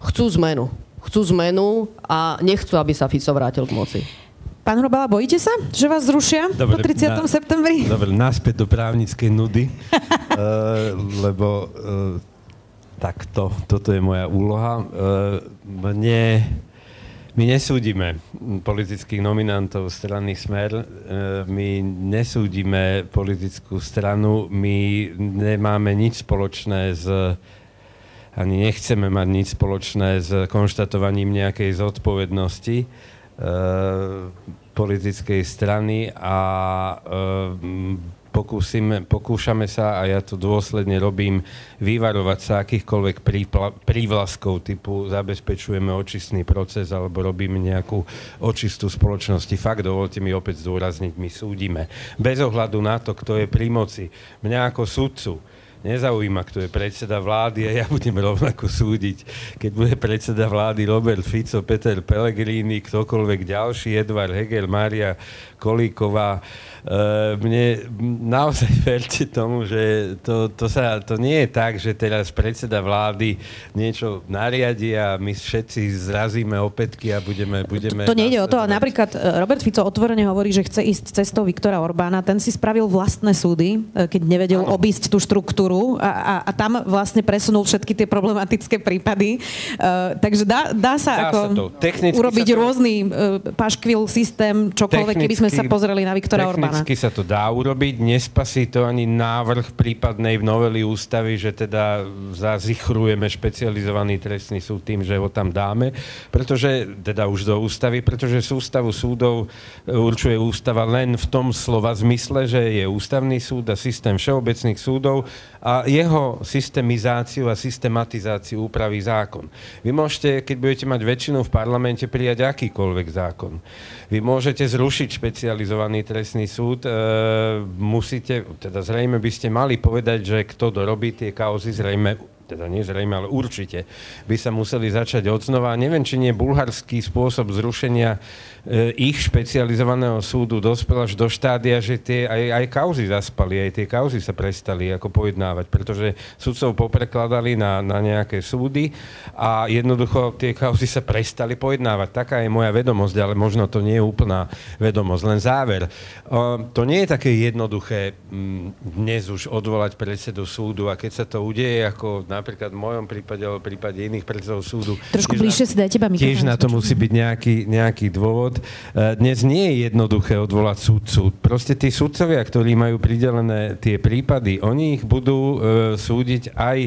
chcú zmenu. Chcú zmenu a nechcú, aby sa Fico vrátil k moci. Pán Hrobala, bojíte sa, že vás zrušia dobre, po 30. Na, septembri? Dobre, náspäť do právnickej nudy, uh, *laughs* lebo uh, takto, toto je moja úloha. Uh, mne, my nesúdime politických nominantov strany Smer, uh, my nesúdime politickú stranu, my nemáme nič spoločné s ani nechceme mať nič spoločné s konštatovaním nejakej zodpovednosti Eh, politickej strany a eh, pokúsime, pokúšame sa, a ja to dôsledne robím, vyvarovať sa akýchkoľvek prívlaskov typu zabezpečujeme očistný proces alebo robíme nejakú očistú spoločnosti. Fakt, dovolte mi opäť zdôrazniť, my súdime. Bez ohľadu na to, kto je pri moci. Mňa ako sudcu nezaujíma, kto je predseda vlády a ja budem rovnako súdiť, keď bude predseda vlády Robert Fico, Peter Pellegrini, ktokoľvek ďalší, Edvard Hegel, Mária Kolíková. E, mne naozaj *laughs* verte tomu, že to, to, sa, to nie je tak, že teraz predseda vlády niečo nariadi a my všetci zrazíme opätky a budeme... budeme to, to nejde o to, ale napríklad e, Robert Fico otvorene hovorí, že chce ísť cestou Viktora Orbána. Ten si spravil vlastné súdy, e, keď nevedel ano. obísť tú štruktúru a, a, a tam vlastne presunul všetky tie problematické prípady. Uh, takže dá, dá sa dá ako sa urobiť sa to... rôzny uh, paškvil systém, čokoľvek, keby sme sa pozreli na Viktora Orbána. Technicky sa to dá urobiť, nespasí to ani návrh prípadnej v novely ústavy, že teda zazichrujeme špecializovaný trestný súd tým, že ho tam dáme, pretože, teda už do ústavy, pretože sústavu súdov určuje ústava len v tom slova zmysle, že je ústavný súd a systém všeobecných súdov a jeho systemizáciu a systematizáciu upraví zákon. Vy môžete, keď budete mať väčšinu v parlamente, prijať akýkoľvek zákon. Vy môžete zrušiť špecializovaný trestný súd, e, musíte, teda zrejme by ste mali povedať, že kto dorobí tie kauzy, zrejme teda nie zrejme, ale určite by sa museli začať od. Neviem, či nie bulharský spôsob zrušenia ich špecializovaného súdu dospel až do štádia, že tie aj, aj kauzy zaspali, aj tie kauzy sa prestali ako pojednávať, pretože sudcov poprekladali na, na nejaké súdy a jednoducho tie kauzy sa prestali pojednávať. Taká je moja vedomosť, ale možno to nie je úplná vedomosť. Len záver. To nie je také jednoduché dnes už odvolať predsedu súdu a keď sa to udeje, ako napríklad v mojom prípade alebo v prípade iných predsedov súdu, Trošku bližšie si dajte Tiež na to musí byť nejaký, nejaký dôvod dôvod. E, dnes nie je jednoduché odvolať súdcu. Proste tí súdcovia, ktorí majú pridelené tie prípady, oni ich budú e, súdiť aj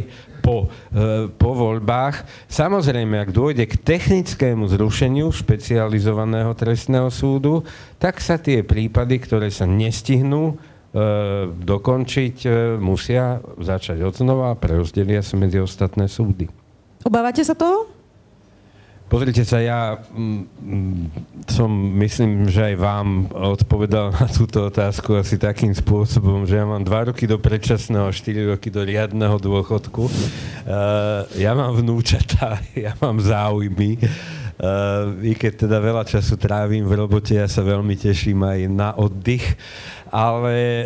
po, e, po voľbách. Samozrejme, ak dôjde k technickému zrušeniu špecializovaného trestného súdu, tak sa tie prípady, ktoré sa nestihnú, dokončiť, musia začať odznova a prerozdelia sa medzi ostatné súdy. Obávate sa toho? Pozrite sa, ja mm, mm, som, myslím, že aj vám odpovedal na túto otázku asi takým spôsobom, že ja mám dva roky do predčasného a štyri roky do riadneho dôchodku. Uh, ja mám vnúčata, *laughs* ja mám záujmy. Uh, I keď teda veľa času trávim v robote, ja sa veľmi teším aj na oddych ale e,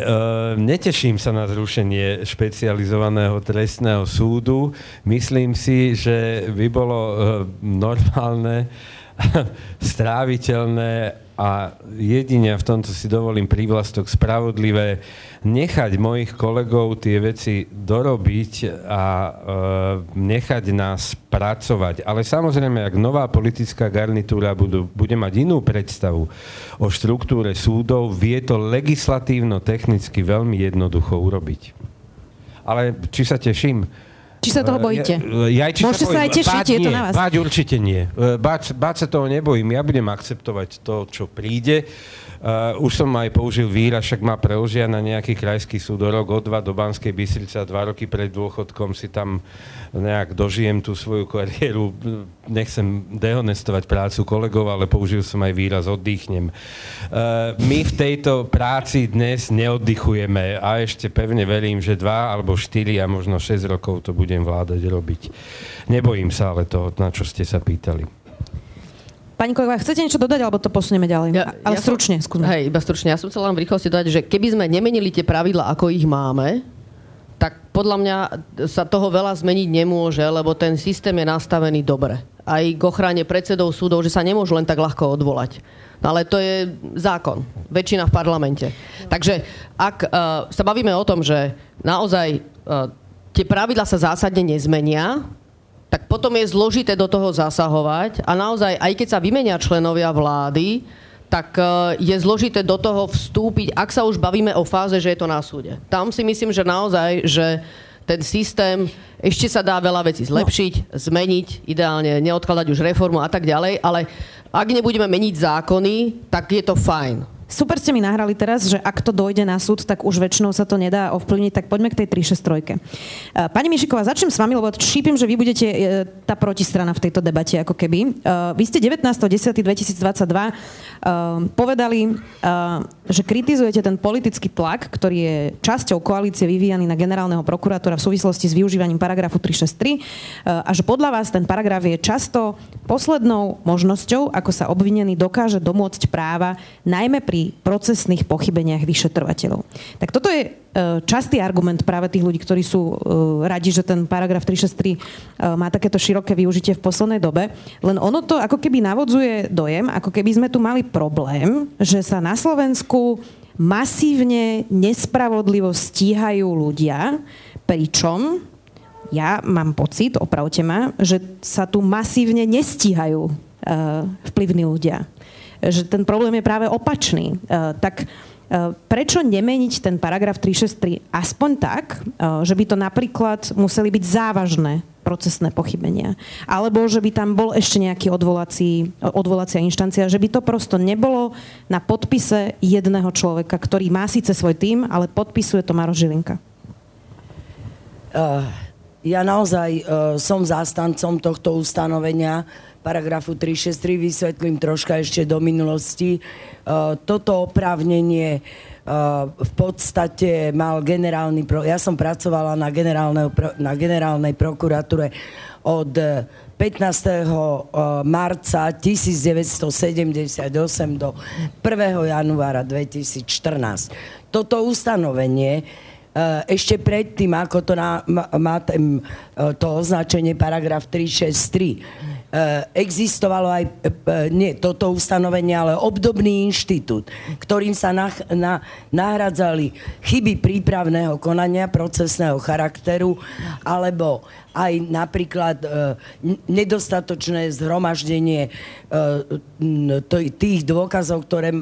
neteším sa na zrušenie špecializovaného trestného súdu. Myslím si, že by bolo e, normálne, *laughs* stráviteľné a jedine v tomto si dovolím prívlastok spravodlivé nechať mojich kolegov tie veci dorobiť a e, nechať nás pracovať. Ale samozrejme, ak nová politická garnitúra budú, bude mať inú predstavu o štruktúre súdov, vie to legislatívno-technicky veľmi jednoducho urobiť. Ale či sa teším? Či sa toho bojíte? Ja, ja, či Môžete sa, sa aj tešiť, je to na vás. Báť určite nie. Báť, báť sa toho nebojím. Ja budem akceptovať to, čo príde. Uh, už som aj použil výraz, však ma preložia na nejaký krajský súd o dva do Banskej Bystrice a dva roky pred dôchodkom si tam nejak dožijem tú svoju kariéru. Nechcem dehonestovať prácu kolegov, ale použil som aj výraz oddychnem. Uh, my v tejto práci dnes neoddychujeme a ešte pevne verím, že dva alebo štyri a možno šesť rokov to budem vládať robiť. Nebojím sa ale toho, na čo ste sa pýtali. Pani Kojová, chcete niečo dodať, alebo to posunieme ďalej? Ja, Ale ja stručne, skúsme. Hej, iba stručne. Ja som chcela len v rýchlosti dodať, že keby sme nemenili tie pravidla, ako ich máme, tak podľa mňa sa toho veľa zmeniť nemôže, lebo ten systém je nastavený dobre. Aj k ochrane predsedov súdov, že sa nemôžu len tak ľahko odvolať. No ale to je zákon. Väčšina v parlamente. Takže ak uh, sa bavíme o tom, že naozaj uh, tie pravidla sa zásadne nezmenia, tak potom je zložité do toho zasahovať a naozaj, aj keď sa vymenia členovia vlády, tak e, je zložité do toho vstúpiť, ak sa už bavíme o fáze, že je to na súde. Tam si myslím, že naozaj, že ten systém, ešte sa dá veľa vecí zlepšiť, no. zmeniť, ideálne neodkladať už reformu a tak ďalej, ale ak nebudeme meniť zákony, tak je to fajn. Super ste mi nahrali teraz, že ak to dojde na súd, tak už väčšinou sa to nedá ovplyvniť, tak poďme k tej 363. Pani Mišiková, začnem s vami, lebo šípim, že vy budete e, tá protistrana v tejto debate, ako keby. E, vy ste 19.10.2022 e, povedali, že kritizujete ten politický tlak, ktorý je časťou koalície vyvíjaný na generálneho prokurátora v súvislosti s využívaním paragrafu 363 a že podľa vás ten paragraf je často poslednou možnosťou, ako sa obvinený dokáže domôcť práva, najmä pri pri procesných pochybeniach vyšetrovateľov. Tak toto je e, častý argument práve tých ľudí, ktorí sú e, radi, že ten paragraf 363 e, má takéto široké využitie v poslednej dobe. Len ono to ako keby navodzuje dojem, ako keby sme tu mali problém, že sa na Slovensku masívne nespravodlivo stíhajú ľudia, pričom ja mám pocit, opravte ma, že sa tu masívne nestíhajú vplyvní ľudia že ten problém je práve opačný. E, tak e, prečo nemeniť ten paragraf 363 aspoň tak, e, že by to napríklad museli byť závažné procesné pochybenia. Alebo že by tam bol ešte nejaký odvolací, odvolacia inštancia, že by to prosto nebolo na podpise jedného človeka, ktorý má síce svoj tým, ale podpisuje to Maro Žilinka. Uh, ja naozaj uh, som zástancom tohto ustanovenia, paragrafu 363 vysvetlím troška ešte do minulosti. E, toto oprávnenie e, v podstate mal generálny... Ja som pracovala na, na generálnej prokuratúre od 15. E, marca 1978 do 1. januára 2014. Toto ustanovenie ešte predtým, ako to má, má to označenie paragraf 363, Eh, existovalo aj, eh, nie toto ustanovenie, ale obdobný inštitút, ktorým sa na, na, nahradzali chyby prípravného konania, procesného charakteru, alebo aj napríklad e, nedostatočné zhromaždenie e, tých dôkazov, ktoré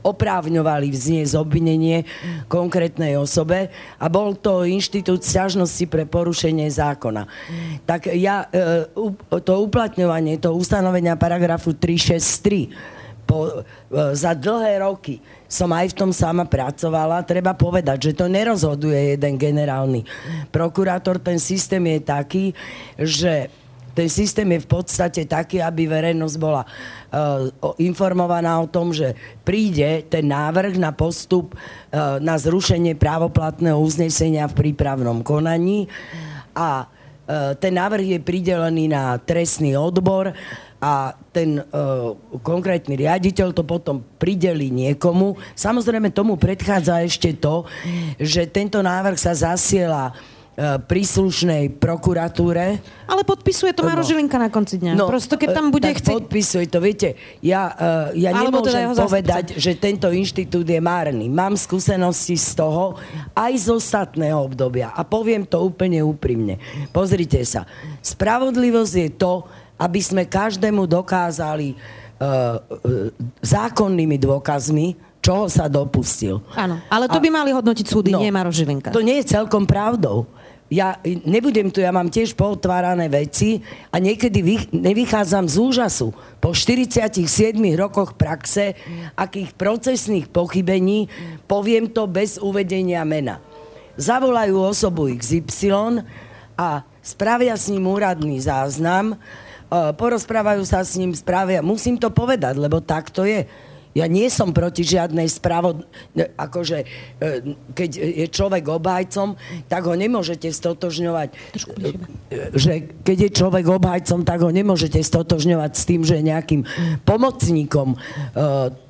oprávňovali vzniesť obvinenie konkrétnej osobe a bol to inštitút sťažnosti pre porušenie zákona. Tak ja e, to uplatňovanie, to ustanovenia paragrafu 363 po, e, za dlhé roky som aj v tom sama pracovala. Treba povedať, že to nerozhoduje jeden generálny prokurátor. Ten systém je taký, že ten systém je v podstate taký, aby verejnosť bola uh, informovaná o tom, že príde ten návrh na postup uh, na zrušenie právoplatného uznesenia v prípravnom konaní a uh, ten návrh je pridelený na trestný odbor a ten konkrétny riaditeľ to potom prideli niekomu. Samozrejme tomu predchádza ešte to, že tento návrh sa zasiela príslušnej prokuratúre. Ale podpisuje to Maro Žilinka na konci dňa. No, Prosto keď tam bude chcieť... podpisuje to. Viete, ja, uh, ja teda nemôžem teda povedať, že tento inštitút je márny. Mám skúsenosti z toho aj z ostatného obdobia. A poviem to úplne úprimne. Pozrite sa. Spravodlivosť je to, aby sme každému dokázali uh, zákonnými dôkazmi, čoho sa dopustil. Áno, ale to by mali hodnotiť súdy, no, nie Maro Žilinka. To nie je celkom pravdou ja nebudem tu, ja mám tiež pootvárané veci a niekedy vy, nevychádzam z úžasu. Po 47 rokoch praxe, akých procesných pochybení, poviem to bez uvedenia mena. Zavolajú osobu XY a spravia s ním úradný záznam, e, porozprávajú sa s ním, spravia, musím to povedať, lebo tak to je Ja nie som proti žiadnej správod... Akože, e, keď je človek obhajcom, tak ho nemôžete stotožňovať. e, Že keď je človek obhajcom, tak ho nemôžete stotožňovať s tým, že je nejakým pomocníkom e,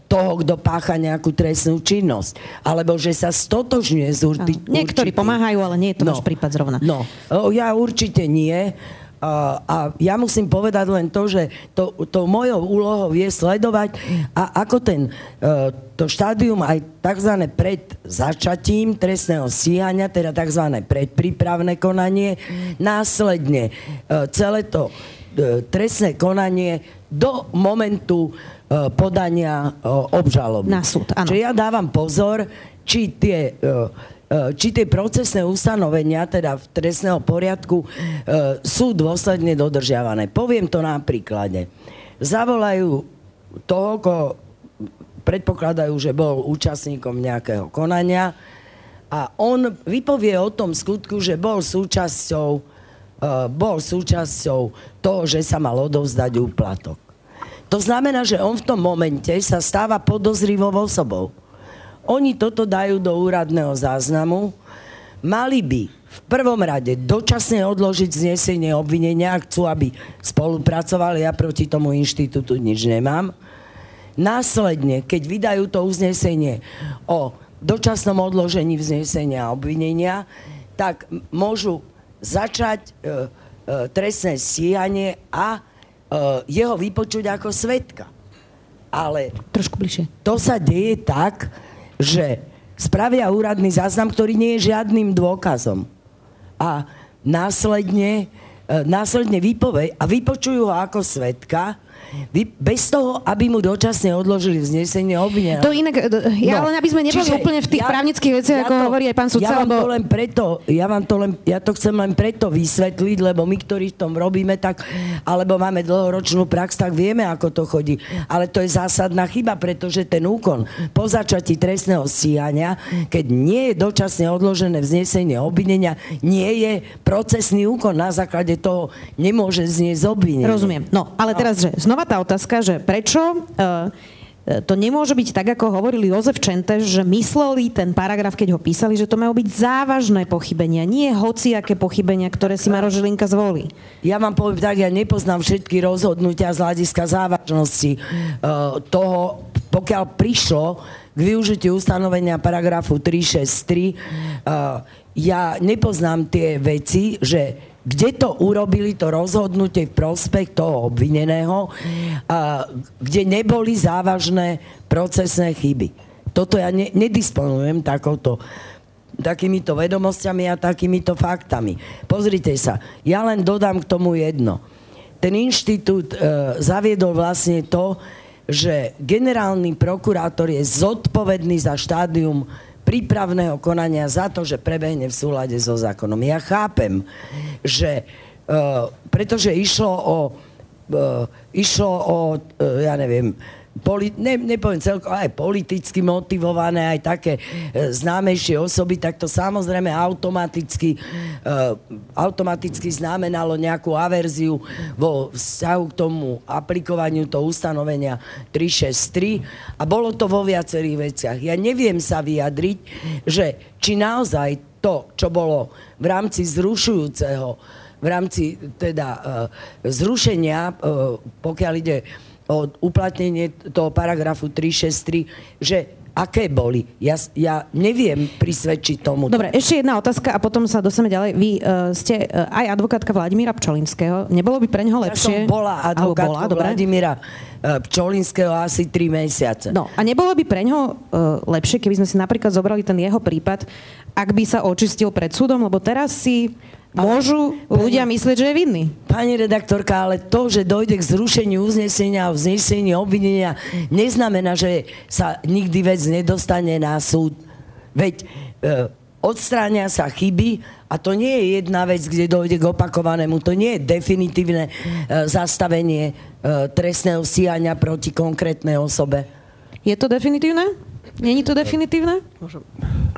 toho, kto pácha nejakú trestnú činnosť. Alebo že sa stotožňuje s urti- Niektorí určitým... pomáhajú, ale nie je to No. váš prípad zrovna. No, ja určite nie. A, ja musím povedať len to, že to, to mojou úlohou je sledovať, a ako ten, e, to štádium aj tzv. pred začatím trestného stíhania, teda tzv. predprípravné konanie, následne e, celé to e, trestné konanie do momentu podania obžaloby. Na súd, áno. Čiže ja dávam pozor, či tie, či tie procesné ustanovenia, teda v trestného poriadku, e, sú dôsledne dodržiavané. Poviem to na príklade. Zavolajú toho, koho predpokladajú, že bol účastníkom nejakého konania a on vypovie o tom skutku, že bol súčasťou, e, bol súčasťou toho, že sa mal odovzdať úplatok. To znamená, že on v tom momente sa stáva podozrivou osobou. Oni toto dajú do úradného záznamu, mali by v prvom rade dočasne odložiť znesenie obvinenia, ak chcú, aby spolupracovali, ja proti tomu inštitútu nič nemám. Následne, keď vydajú to uznesenie o dočasnom odložení vznesenia a obvinenia, tak môžu začať e, e, trestné stíhanie a e, jeho vypočuť ako svetka. Ale Trošku bližšie. to sa deje tak, že spravia úradný záznam, ktorý nie je žiadnym dôkazom. A následne, e, následne vypovej a vypočujú ho ako svetka, bez toho, aby mu dočasne odložili vznesenie obvinenia. To inak, e, ja No, len aby sme neboli čiže úplne v tých právnických veciach, ako to- hovorí aj pán ja sudca, vám lebo... to len preto, ja, vám to len, ja to chcem len preto vysvetliť, lebo my, ktorí v tom robíme, tak, alebo máme dlhoročnú prax, tak vieme, ako to chodí. Ale to je zásadná chyba, pretože ten úkon po začatí trestného stíhania, keď nie je dočasne odložené vznesenie obvinenia, nie je procesný úkon. Na základe toho nemôže zniesť obvinenie. Rozumiem. No, ale teraz, že znova tá otázka, že prečo uh, to nemôže byť tak, ako hovoril Jozef Čenteš, že mysleli ten paragraf, keď ho písali, že to majú byť závažné pochybenia, nie hociaké pochybenia, ktoré si Maro Žilinka zvolí. Ja vám poviem tak, ja nepoznám všetky rozhodnutia z hľadiska závažnosti uh, toho, pokiaľ prišlo k využitiu ustanovenia paragrafu 363, uh, ja nepoznám tie veci, že kde to urobili to rozhodnutie v prospech toho obvineného, a kde neboli závažné procesné chyby. Toto ja ne, nedisponujem takouto takýmito vedomosťami a takýmito faktami. Pozrite sa, ja len dodám k tomu jedno. Ten inštitút e, zaviedol vlastne to, že generálny prokurátor je zodpovedný za štádium prípravného konania za to, že prebehne v súlade so zákonom. Ja chápem, že e, pretože išlo o, e, išlo o e, ja neviem, poli, ne, nepoviem celko, aj politicky motivované, aj také e, známejšie osoby, tak to samozrejme automaticky, e, automaticky znamenalo nejakú averziu vo vzťahu k tomu aplikovaniu toho ustanovenia 363 a bolo to vo viacerých veciach. Ja neviem sa vyjadriť, že či naozaj to, čo bolo v rámci zrušujúceho, v rámci teda e, zrušenia, e, pokiaľ ide uplatnenie toho paragrafu 363, že aké boli. Ja, ja neviem prisvedčiť tomu. Dobre, ešte jedna otázka a potom sa dostaneme ďalej. Vy uh, ste uh, aj advokátka Vladimíra Pčolinského. Nebolo by pre neho Ja lepšie... som bola dobre. Vladimíra e, Pčolinského asi 3 mesiace. No a nebolo by pre ňo uh, lepšie, keby sme si napríklad zobrali ten jeho prípad, ak by sa očistil pred súdom, lebo teraz si môžu ľudia myslieť, že je vinný. Pani redaktorka, ale to, že dojde k zrušeniu uznesenia a vzneseniu obvinenia, neznamená, že sa nikdy vec nedostane na súd. Veď e, odstránia sa chyby a to nie je jedna vec, kde dojde k opakovanému. To nie je definitívne e, zastavenie e, trestného stíhania proti konkrétnej osobe. Je to definitívne? Není to definitívne?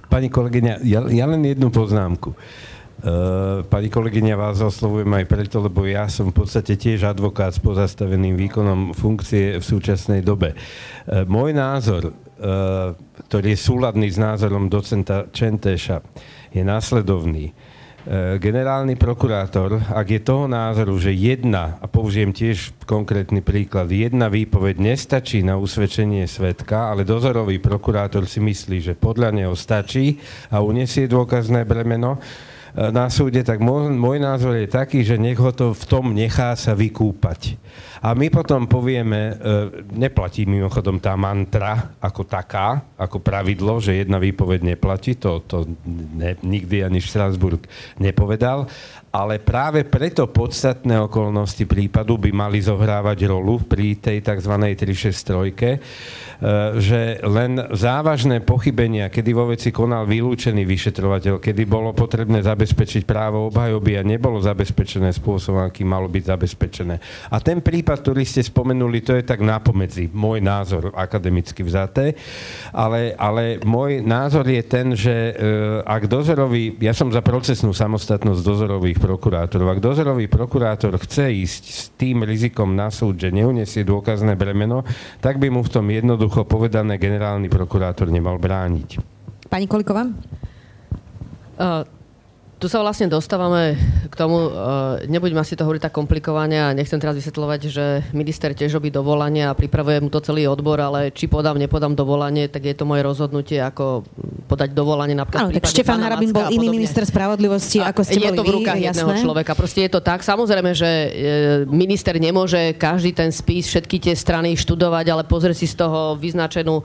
Pani kolegyňa, ja, ja len jednu poznámku. Uh, pani kolegyňa, vás oslovujem aj preto, lebo ja som v podstate tiež advokát s pozastaveným výkonom funkcie v súčasnej dobe. Uh, môj názor, uh, ktorý je súladný s názorom docenta Čentéša, je následovný. Generálny prokurátor, ak je toho názoru, že jedna, a použijem tiež konkrétny príklad, jedna výpoveď nestačí na usvedčenie svetka, ale dozorový prokurátor si myslí, že podľa neho stačí a unesie dôkazné bremeno, na súde, tak môj, názor je taký, že nech ho to v tom nechá sa vykúpať. A my potom povieme, e, neplatí mimochodom tá mantra ako taká, ako pravidlo, že jedna výpoveď neplatí, to, to ne, nikdy ani Strasburg nepovedal, ale práve preto podstatné okolnosti prípadu by mali zohrávať rolu pri tej tzv. 363 E, že len závažné pochybenia, kedy vo veci konal vylúčený vyšetrovateľ, kedy bolo potrebné zabezpečiť právo obhajoby a nebolo zabezpečené spôsobom, aký malo byť zabezpečené. A ten prípad, ktorý ste spomenuli, to je tak nápomedzi, môj názor akademicky vzaté, ale, ale môj názor je ten, že e, ak dozorový, ja som za procesnú samostatnosť dozorových prokurátorov, ak dozorový prokurátor chce ísť s tým rizikom na súd, že neuniesie dôkazné bremeno, tak by mu v tom jednoducho jednoducho povedané generálny prokurátor nemal brániť. Pani Koliková? Uh, tu sa vlastne dostávame k tomu, uh, nebudem asi to hovoriť tak komplikovane a nechcem teraz vysvetľovať, že minister tiež robí dovolanie a pripravuje mu to celý odbor, ale či podám, nepodám dovolanie, tak je to moje rozhodnutie, ako podať dovolanie napríklad. Áno, tak Štefan Harabin bol iný minister spravodlivosti, a ako ste je boli to v rukách vy, jedného jasné? človeka. Proste je to tak. Samozrejme, že e, minister nemôže každý ten spis, všetky tie strany študovať, ale pozrie si z toho vyznačenú e,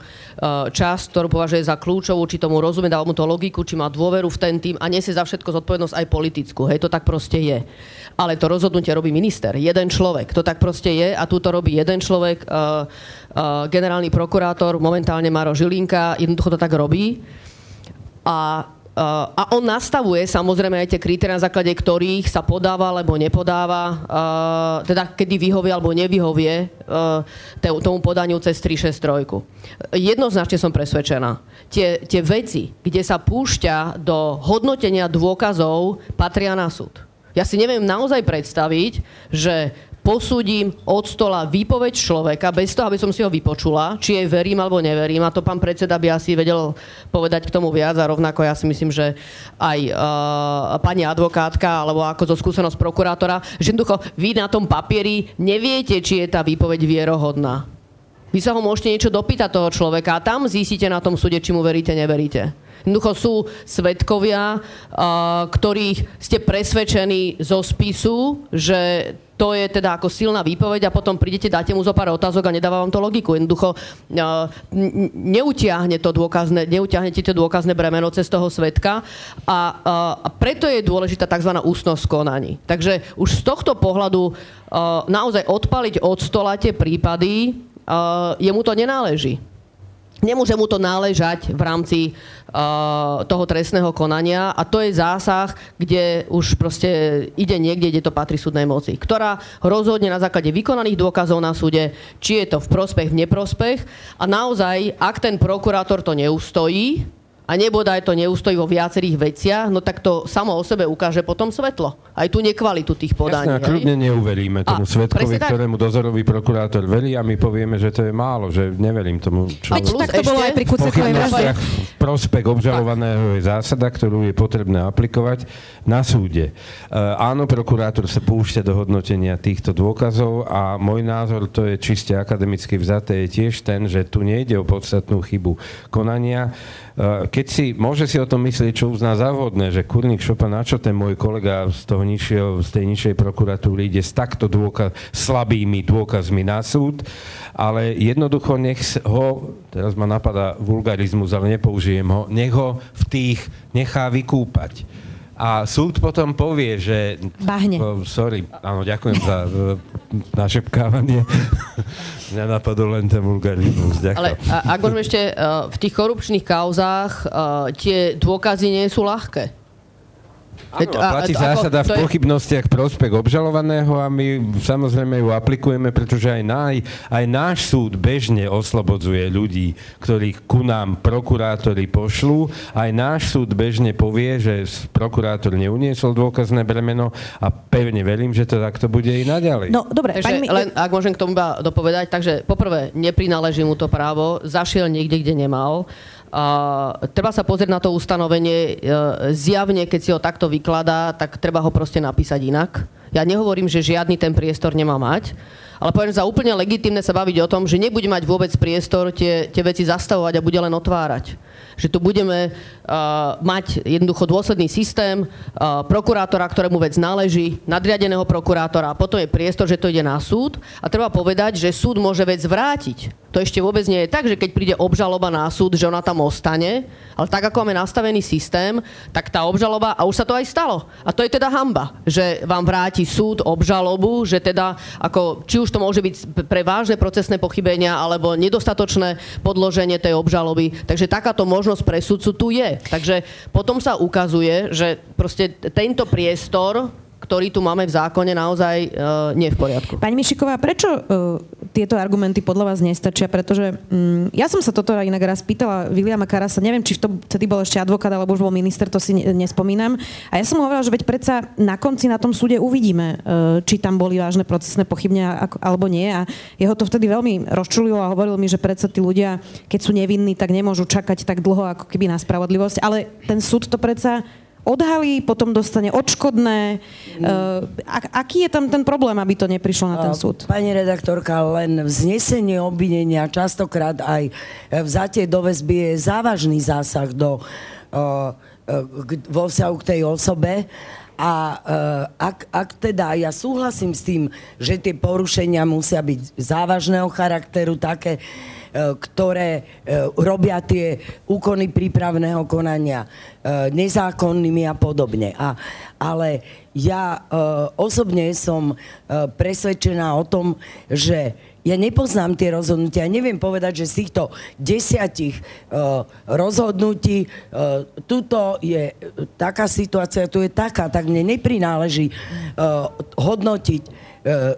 časť, ktorú považuje za kľúčovú, či tomu rozumie, dá mu to logiku, či má dôveru v ten tým a nesie za všetko zodpovednosť aj politickú. Hej, to tak proste je. Ale to rozhodnutie robí minister, jeden človek. To tak proste je a tu to robí jeden človek. Uh, generálny prokurátor, momentálne Maro Žilinka, jednoducho to tak robí. A Uh, a on nastavuje samozrejme aj tie kritéria, na základe ktorých sa podáva alebo nepodáva, uh, teda kedy vyhovie alebo nevyhovie uh, tomu podaniu cez 363. Jednoznačne som presvedčená. Tie, tie veci, kde sa púšťa do hodnotenia dôkazov, patria na súd. Ja si neviem naozaj predstaviť, že posúdim od stola výpoveď človeka bez toho, aby som si ho vypočula, či jej verím alebo neverím. A to pán predseda by asi vedel povedať k tomu viac a rovnako ja si myslím, že aj uh, pani advokátka alebo ako zo skúsenosť prokurátora, že jednoducho vy na tom papieri neviete, či je tá výpoveď vierohodná. Vy sa ho môžete niečo dopýtať toho človeka a tam zistíte na tom súde, či mu veríte, neveríte. Jednoducho sú svetkovia, uh, ktorých ste presvedčení zo spisu, že to je teda ako silná výpoveď a potom prídete, dáte mu zo pár otázok a nedáva vám to logiku. Jednoducho neutiahne to dôkazné, neutiahnete to dôkazné bremeno cez toho svetka a, a preto je dôležitá tzv. ústnosť konaní. Takže už z tohto pohľadu naozaj odpaliť od stola tie prípady, jemu to nenáleží. Nemôže mu to náležať v rámci uh, toho trestného konania a to je zásah, kde už proste ide niekde, kde to patrí súdnej moci, ktorá rozhodne na základe vykonaných dôkazov na súde, či je to v prospech, v neprospech. A naozaj, ak ten prokurátor to neustojí, a nebodaj to neustojí vo viacerých veciach, no tak to samo o sebe ukáže potom svetlo. Aj tú nekvalitu tých podaní. Jasne, a kľudne neuveríme tomu a, svetkovi, ktorému dozorový prokurátor verí a my povieme, že to je málo, že neverím tomu. Čo... Veď tak to bolo aj pri Kucekovej Prospekt obžalovaného je zásada, ktorú je potrebné aplikovať na súde. Uh, áno, prokurátor sa púšťa do hodnotenia týchto dôkazov a môj názor, to je čiste akademicky vzaté, je tiež ten, že tu nejde o podstatnú chybu konania. Uh, keď si, môže si o tom myslieť, čo uzná za vhodné, že kurník šopa, na čo ten môj kolega z, toho nižšieho, z tej nižšej prokuratúry ide s takto dôkaz, slabými dôkazmi na súd, ale jednoducho nech ho, teraz ma napadá vulgarizmus, ale nepoužijem ho, nech ho v tých nechá vykúpať. A súd potom povie, že... Bahne. Oh, sorry, áno, ďakujem za našepkávanie. *laughs* Mňa napadol len ten vulgarizmus. Ďakujem. Ale a, ak môžeme ešte, uh, v tých korupčných kauzách uh, tie dôkazy nie sú ľahké. Áno, platí a, zásada v pochybnostiach prospech obžalovaného a my samozrejme ju aplikujeme, pretože aj, náj, aj náš súd bežne oslobodzuje ľudí, ktorých ku nám prokurátori pošlú. Aj náš súd bežne povie, že prokurátor neuniesol dôkazné bremeno a pevne verím, že to takto bude i naďalej. No, dobre, takže, pani... len ak môžem k tomu dopovedať, takže poprvé, neprináleží mu to právo, zašiel niekde, kde nemal. A treba sa pozrieť na to ustanovenie. E, zjavne, keď si ho takto vykladá, tak treba ho proste napísať inak. Ja nehovorím, že žiadny ten priestor nemá mať, ale poviem za úplne legitimné sa baviť o tom, že nebude mať vôbec priestor tie, tie veci zastavovať a bude len otvárať že tu budeme uh, mať jednoducho dôsledný systém uh, prokurátora, ktorému vec náleží, nadriadeného prokurátora a potom je priestor, že to ide na súd a treba povedať, že súd môže vec vrátiť. To ešte vôbec nie je tak, že keď príde obžaloba na súd, že ona tam ostane, ale tak, ako máme nastavený systém, tak tá obžaloba, a už sa to aj stalo. A to je teda hamba, že vám vráti súd obžalobu, že teda, ako, či už to môže byť pre vážne procesné pochybenia, alebo nedostatočné podloženie tej obžaloby. Takže takáto možnosť možnosť pre sudcu tu je. Takže potom sa ukazuje, že proste tento priestor ktorý tu máme v zákone, naozaj uh, nie je v poriadku. Pani Mišiková, prečo uh, tieto argumenty podľa vás nestačia? Pretože um, ja som sa toto inak raz pýtala Williama Karasa, neviem, či vtedy bol ešte advokát, alebo už bol minister, to si nespomínam. A ja som hovorila, že veď predsa na konci na tom súde uvidíme, uh, či tam boli vážne procesné pochybenia alebo nie. A jeho to vtedy veľmi rozčulilo a hovoril mi, že predsa tí ľudia, keď sú nevinní, tak nemôžu čakať tak dlho, ako keby na spravodlivosť. Ale ten súd to predsa odhalí, potom dostane odškodné. Uh, aký je tam ten problém, aby to neprišlo na ten súd? Pani redaktorka, len vznesenie obvinenia, častokrát aj vzatie do väzby je závažný zásah do, vo vzťahu k tej osobe. A ak, ak teda ja súhlasím s tým, že tie porušenia musia byť závažného charakteru, také, ktoré e, robia tie úkony prípravného konania e, nezákonnými a podobne. A, ale ja osobne som presvedčená o tom, že ja nepoznám tie rozhodnutia. Ja neviem povedať, že z týchto desiatich uh, rozhodnutí uh, tuto je taká situácia, tu je taká, tak mne neprináleží uh, hodnotiť E,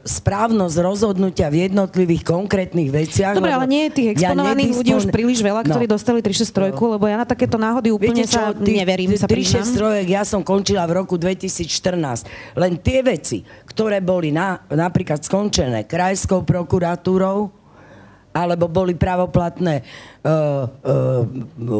správnosť rozhodnutia v jednotlivých konkrétnych veciach. Dobre, ale nie je tých exponovaných ja ľudí už príliš veľa, ktorí no. dostali 363, no. lebo ja na takéto náhody úplne Viete čo, sa neverím, tý, sa 363 ja som končila v roku 2014. Len tie veci, ktoré boli na, napríklad skončené krajskou prokuratúrou, alebo boli pravoplatné uh, uh,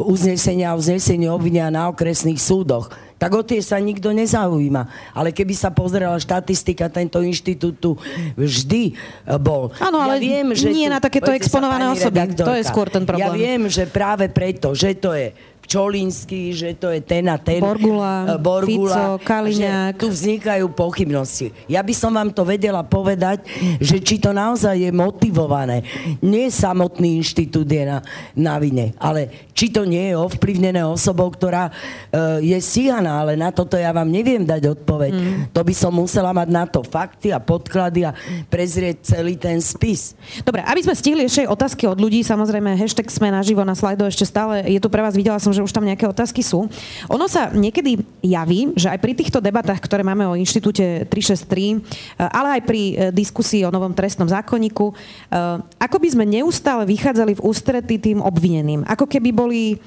uznesenia a uznesenie obvinia na okresných súdoch tak o tie sa nikto nezaujíma. Ale keby sa pozerala štatistika, tento inštitút tu vždy e, bol. Áno, ale ja viem, že nie tu, na takéto exponované osoby. To je skôr ten problém. Ja viem, že práve preto, že to je Čolínsky, že to je ten a ten. Borgula, uh, Borgula Fico, Kaliňák. tu vznikajú pochybnosti. Ja by som vám to vedela povedať, že či to naozaj je motivované. Nie samotný inštitút je na, na vine, ale či to nie je ovplyvnené osobou, ktorá uh, je stíhaná, ale na toto ja vám neviem dať odpoveď. Mm. To by som musela mať na to fakty a podklady a prezrieť celý ten spis. Dobre, aby sme stihli ešte otázky od ľudí, samozrejme hashtag sme naživo na slajdo ešte stále je tu pre vás, videla som, že že už tam nejaké otázky sú. Ono sa niekedy javí, že aj pri týchto debatách, ktoré máme o inštitúte 363, eh, ale aj pri eh, diskusii o novom trestnom zákonníku, eh, ako by sme neustále vychádzali v ústrety tým obvineným. Ako keby boli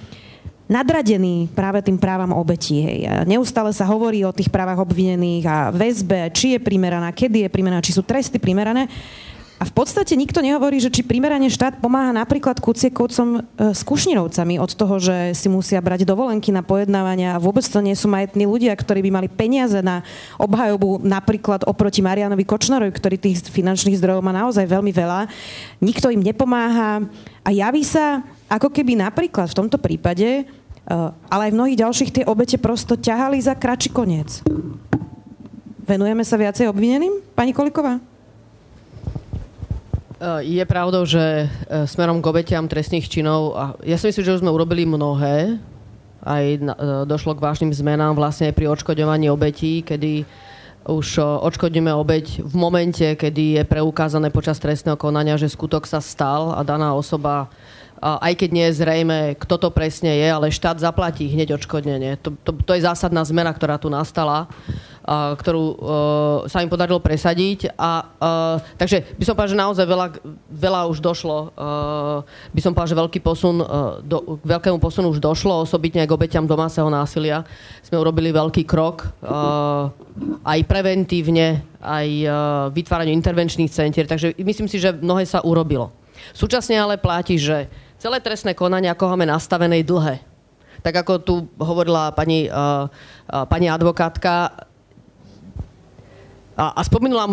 nadradení práve tým právam obetí. Hej. Neustále sa hovorí o tých právach obvinených a väzbe, či je primeraná, kedy je primeraná, či sú tresty primerané. A v podstate nikto nehovorí, že či primerane štát pomáha napríklad kuciekovcom e, s kušnirovcami od toho, že si musia brať dovolenky na pojednávania a vôbec to nie sú majetní ľudia, ktorí by mali peniaze na obhajobu napríklad oproti Marianovi Kočnerovi, ktorý tých finančných zdrojov má naozaj veľmi veľa. Nikto im nepomáha a javí sa, ako keby napríklad v tomto prípade, e, ale aj v mnohých ďalších tie obete prosto ťahali za kračí koniec. Venujeme sa viacej obvineným, pani Koliková? Eh, je pravdou, že eh, smerom k obetiam trestných činov, a ja si myslím, že už sme urobili mnohé, aj došlo k vážnym zmenám vlastne pri odškodňovaní obetí, kedy už odškodníme obeď v momente, kedy je preukázané počas trestného konania, že skutok sa stal a daná osoba aj keď nie je zrejme, kto to presne je, ale štát zaplatí hneď odškodnenie. To, to, to je zásadná zmena, ktorá tu nastala a, ktorú uh, sa im podarilo presadiť. A, uh, takže by som povedal, že naozaj veľa, veľa už došlo. Uh, by som povedal, že veľký posun, uh, do, k veľkému posunu už došlo, osobitne aj k obeťam domáceho násilia. Sme urobili veľký krok uh, aj preventívne, aj uh, vytváraniu intervenčných centier. Takže myslím si, že mnohé sa urobilo. Súčasne ale platí, že celé trestné konanie, ako máme nastavené, je dlhé. Tak ako tu hovorila pani, uh, uh, pani advokátka, a, a spomenula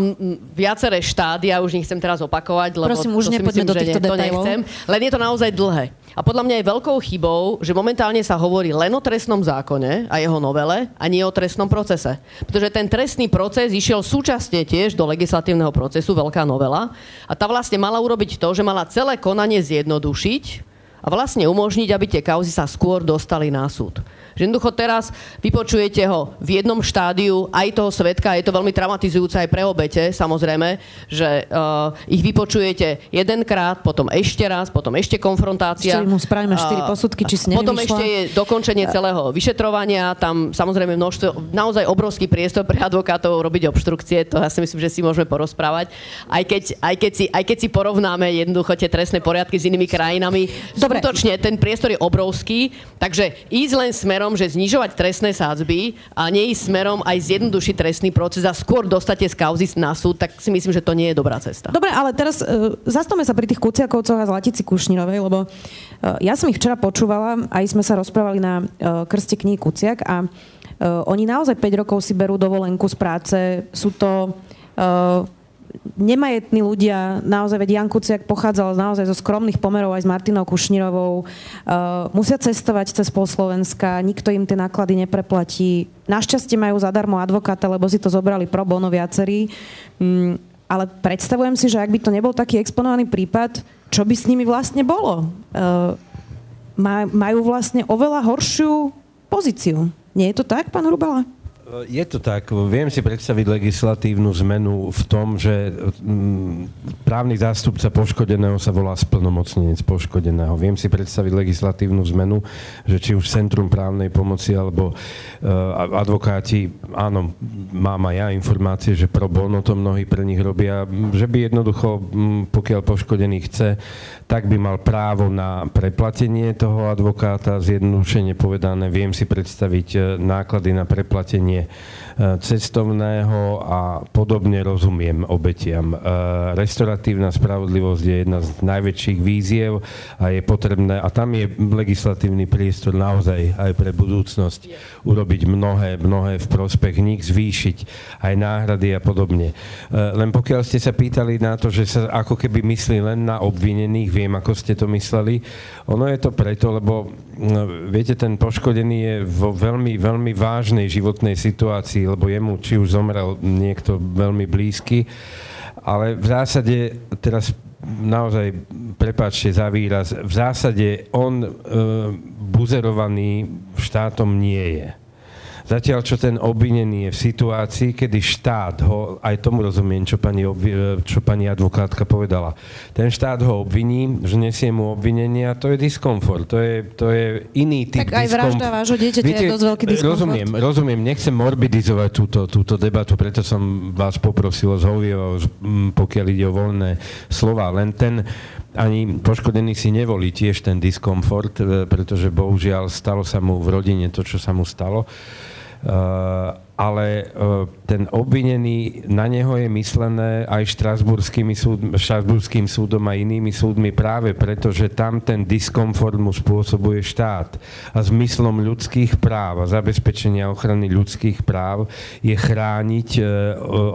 viaceré štádia, už nechcem teraz opakovať, lebo Prosím, už to myslím, do týchto že to nechcem. Len je to naozaj dlhé. A podľa mňa je veľkou chybou, že momentálne sa hovorí len o trestnom zákone a jeho novele a nie o trestnom procese. Pretože ten trestný proces išiel súčasne tiež do legislatívneho procesu, veľká novela, a tá vlastne mala urobiť to, že mala celé konanie zjednodušiť a vlastne umožniť, aby tie kauzy sa skôr dostali na súd. Že jednoducho teraz vypočujete ho v jednom štádiu aj toho svetka, je to veľmi traumatizujúce aj pre obete, samozrejme, že uh, ich vypočujete jedenkrát, potom ešte raz, potom ešte konfrontácia. Ešte mu spravíme štyri posudky, či si Potom ešte je dokončenie celého vyšetrovania, tam samozrejme množstvo, naozaj obrovský priestor pre advokátov robiť obštrukcie, to ja si myslím, že si môžeme porozprávať. Aj keď, aj keď, si, aj keď si porovnáme jednoducho tie trestné poriadky s inými krajinami, Dobre. skutočne ten priestor je obrovský, takže ísť len smer smerom, že znižovať trestné sádzby a nie ísť smerom aj zjednodušiť trestný proces a skôr dostate z kauzy na súd, tak si myslím, že to nie je dobrá cesta. Dobre, ale teraz uh, zastavme sa pri tých Kuciakovcoch a Zlatici Kušnirovej, lebo uh, ja som ich včera počúvala, aj sme sa rozprávali na uh, krste knihy Kuciak a uh, oni naozaj 5 rokov si berú dovolenku z práce, sú to uh, nemajetní ľudia, naozaj, veď Jan Kuciak pochádzal naozaj zo skromných pomerov aj s Martinou Kušnírovou, uh, musia cestovať cez pol Slovenska, nikto im tie náklady nepreplatí. Našťastie majú zadarmo advokáta, lebo si to zobrali pro bono viacerí. Um, ale predstavujem si, že ak by to nebol taký exponovaný prípad, čo by s nimi vlastne bolo? Uh, majú vlastne oveľa horšiu pozíciu. Nie je to tak, pán Rubala? Je to tak. Viem si predstaviť legislatívnu zmenu v tom, že mm, právny zástupca poškodeného sa volá splnomocnenec poškodeného. Viem si predstaviť legislatívnu zmenu, že či už Centrum právnej pomoci alebo uh, advokáti, áno, mám aj ja informácie, že pro bono to mnohí pre nich robia, že by jednoducho, pokiaľ poškodený chce, tak by mal právo na preplatenie toho advokáta, zjednodušene povedané, viem si predstaviť e, náklady na preplatenie cestovného a podobne rozumiem obetiam. E, restoratívna spravodlivosť je jedna z najväčších víziev a je potrebné, a tam je legislatívny priestor naozaj aj pre budúcnosť urobiť mnohé, mnohé v prospech nich, zvýšiť aj náhrady a podobne. E, len pokiaľ ste sa pýtali na to, že sa ako keby myslí len na obvinených, viem, ako ste to mysleli, ono je to preto, lebo viete, ten poškodený je vo veľmi, veľmi vážnej životnej situácii, lebo jemu či už zomrel niekto veľmi blízky, ale v zásade teraz naozaj, prepáčte za výraz, v zásade on e, buzerovaný štátom nie je. Zatiaľ, čo ten obvinený je v situácii, kedy štát ho, aj tomu rozumiem, čo pani, čo pani advokátka povedala, ten štát ho obviní, že nesie mu obvinenia, to je diskomfort, to je, to je iný typ Tak aj vražda vášho dieťaťa je dosť veľký diskomfort. Rozumiem, rozumiem, nechcem morbidizovať túto, túto debatu, preto som vás poprosil o zhovievo, pokiaľ ide o voľné slova, len ten, ani poškodený si nevolí tiež ten diskomfort, e, pretože bohužiaľ stalo sa mu v rodine to, čo sa mu stalo. Eh, ale eh, ten obvinený, na neho je myslené aj súd, štrasburským súdom a inými súdmi práve preto, že tam ten diskomfort mu spôsobuje štát. A zmyslom ľudských práv a zabezpečenia ochrany ľudských práv je chrániť eh,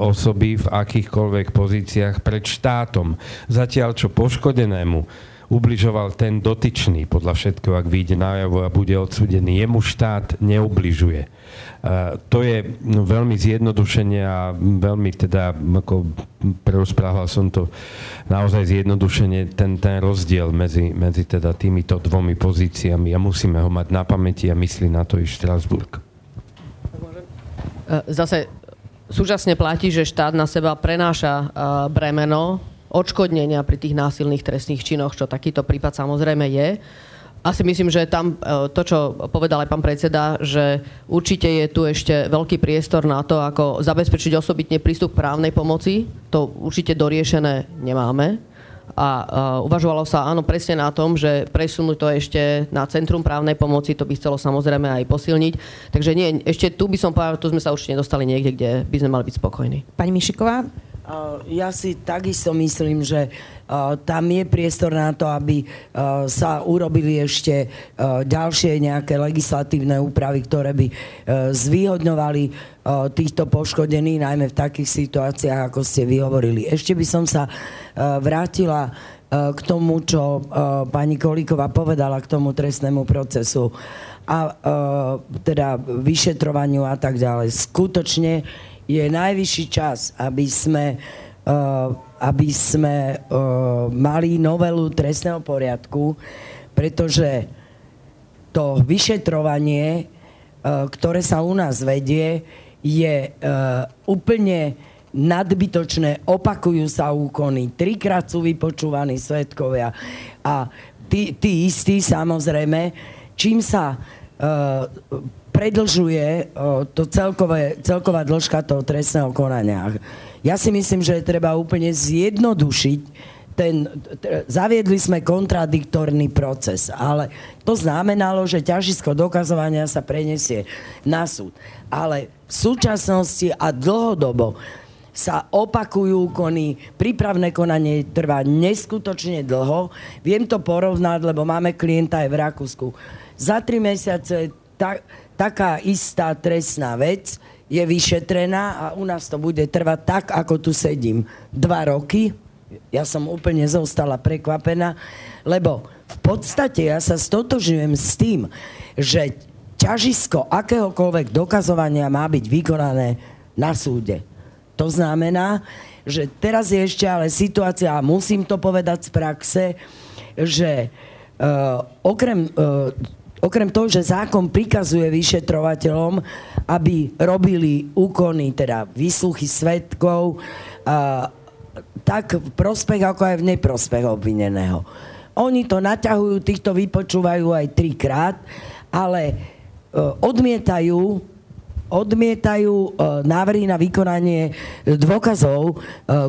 osoby v akýchkoľvek pozíciách pred štátom. Zatiaľ, čo poškodenému ubližoval ten dotyčný, podľa všetkého, ak vyjde najavo a bude odsudený. Jemu štát neubližuje. To je no, veľmi zjednodušenie a veľmi teda, ako prerozprával som to naozaj zjednodušenie, ten, ten rozdiel medzi, medzi teda týmito dvomi pozíciami a musíme ho mať na pamäti a myslí na to i Štrasburg. Zase súčasne platí, že štát na seba prenáša bremeno odškodnenia pri tých násilných trestných činoch, čo takýto prípad samozrejme je. Asi myslím, že tam to, čo povedal aj pán predseda, že určite je tu ešte veľký priestor na to, ako zabezpečiť osobitne prístup právnej pomoci. To určite doriešené nemáme a uh, uvažovalo sa áno presne na tom, že presunúť to ešte na Centrum právnej pomoci, to by chcelo samozrejme aj posilniť. Takže nie, ešte tu by som povedal, tu sme sa určite nedostali niekde, kde by sme mali byť spokojní. Pani Mišiková? Ja si takisto myslím, že tam je priestor na to, aby sa urobili ešte ďalšie nejaké legislatívne úpravy, ktoré by zvýhodňovali týchto poškodených, najmä v takých situáciách, ako ste vyhovorili. Ešte by som sa vrátila k tomu, čo pani Kolíková povedala k tomu trestnému procesu a teda vyšetrovaniu a tak ďalej. Skutočne je najvyšší čas, aby sme, uh, aby sme uh, mali novelu trestného poriadku, pretože to vyšetrovanie, uh, ktoré sa u nás vedie, je úplne nadbytočné, opakujú sa úkony, trikrát sú vypočúvaní svetkovia a tí, tí istí samozrejme, čím sa uh, predlžuje to celkové, celková dĺžka toho trestného konania. Ja si myslím, že treba úplne zjednodušiť ten, zaviedli sme kontradiktorný proces, ale to znamenalo, že ťažisko dokazovania sa prenesie na súd. Ale v súčasnosti a dlhodobo sa opakujú kony, prípravné konanie trvá neskutočne dlho. Viem to porovnať, lebo máme klienta aj v Rakúsku. Za tri mesiace tak, taká istá trestná vec je vyšetrená a u nás to bude trvať tak, ako tu sedím. Dva roky. Ja som úplne zostala prekvapená, lebo v podstate ja sa stotožujem s tým, že ťažisko akéhokoľvek dokazovania má byť vykonané na súde. To znamená, že teraz je ešte ale situácia, a musím to povedať z praxe, že uh, okrem uh, okrem toho, že zákon prikazuje vyšetrovateľom, aby robili úkony, teda výsluchy svetkov, a, tak v prospech ako aj v neprospech obvineného. Oni to naťahujú, týchto vypočúvajú aj trikrát, ale e, odmietajú odmietajú e, návrhy na vykonanie dôkazov, e,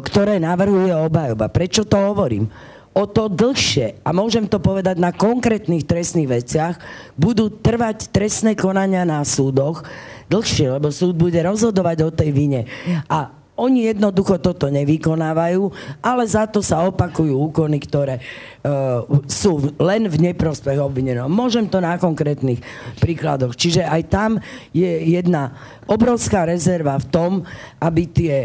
ktoré navrhuje obhajoba. Prečo to hovorím? O to dlhšie, a môžem to povedať na konkrétnych trestných veciach, budú trvať trestné konania na súdoch dlhšie, lebo súd bude rozhodovať o tej vine. A oni jednoducho toto nevykonávajú, ale za to sa opakujú úkony, ktoré uh, sú len v neprospech obvineného. Môžem to na konkrétnych príkladoch. Čiže aj tam je jedna obrovská rezerva v tom, aby tie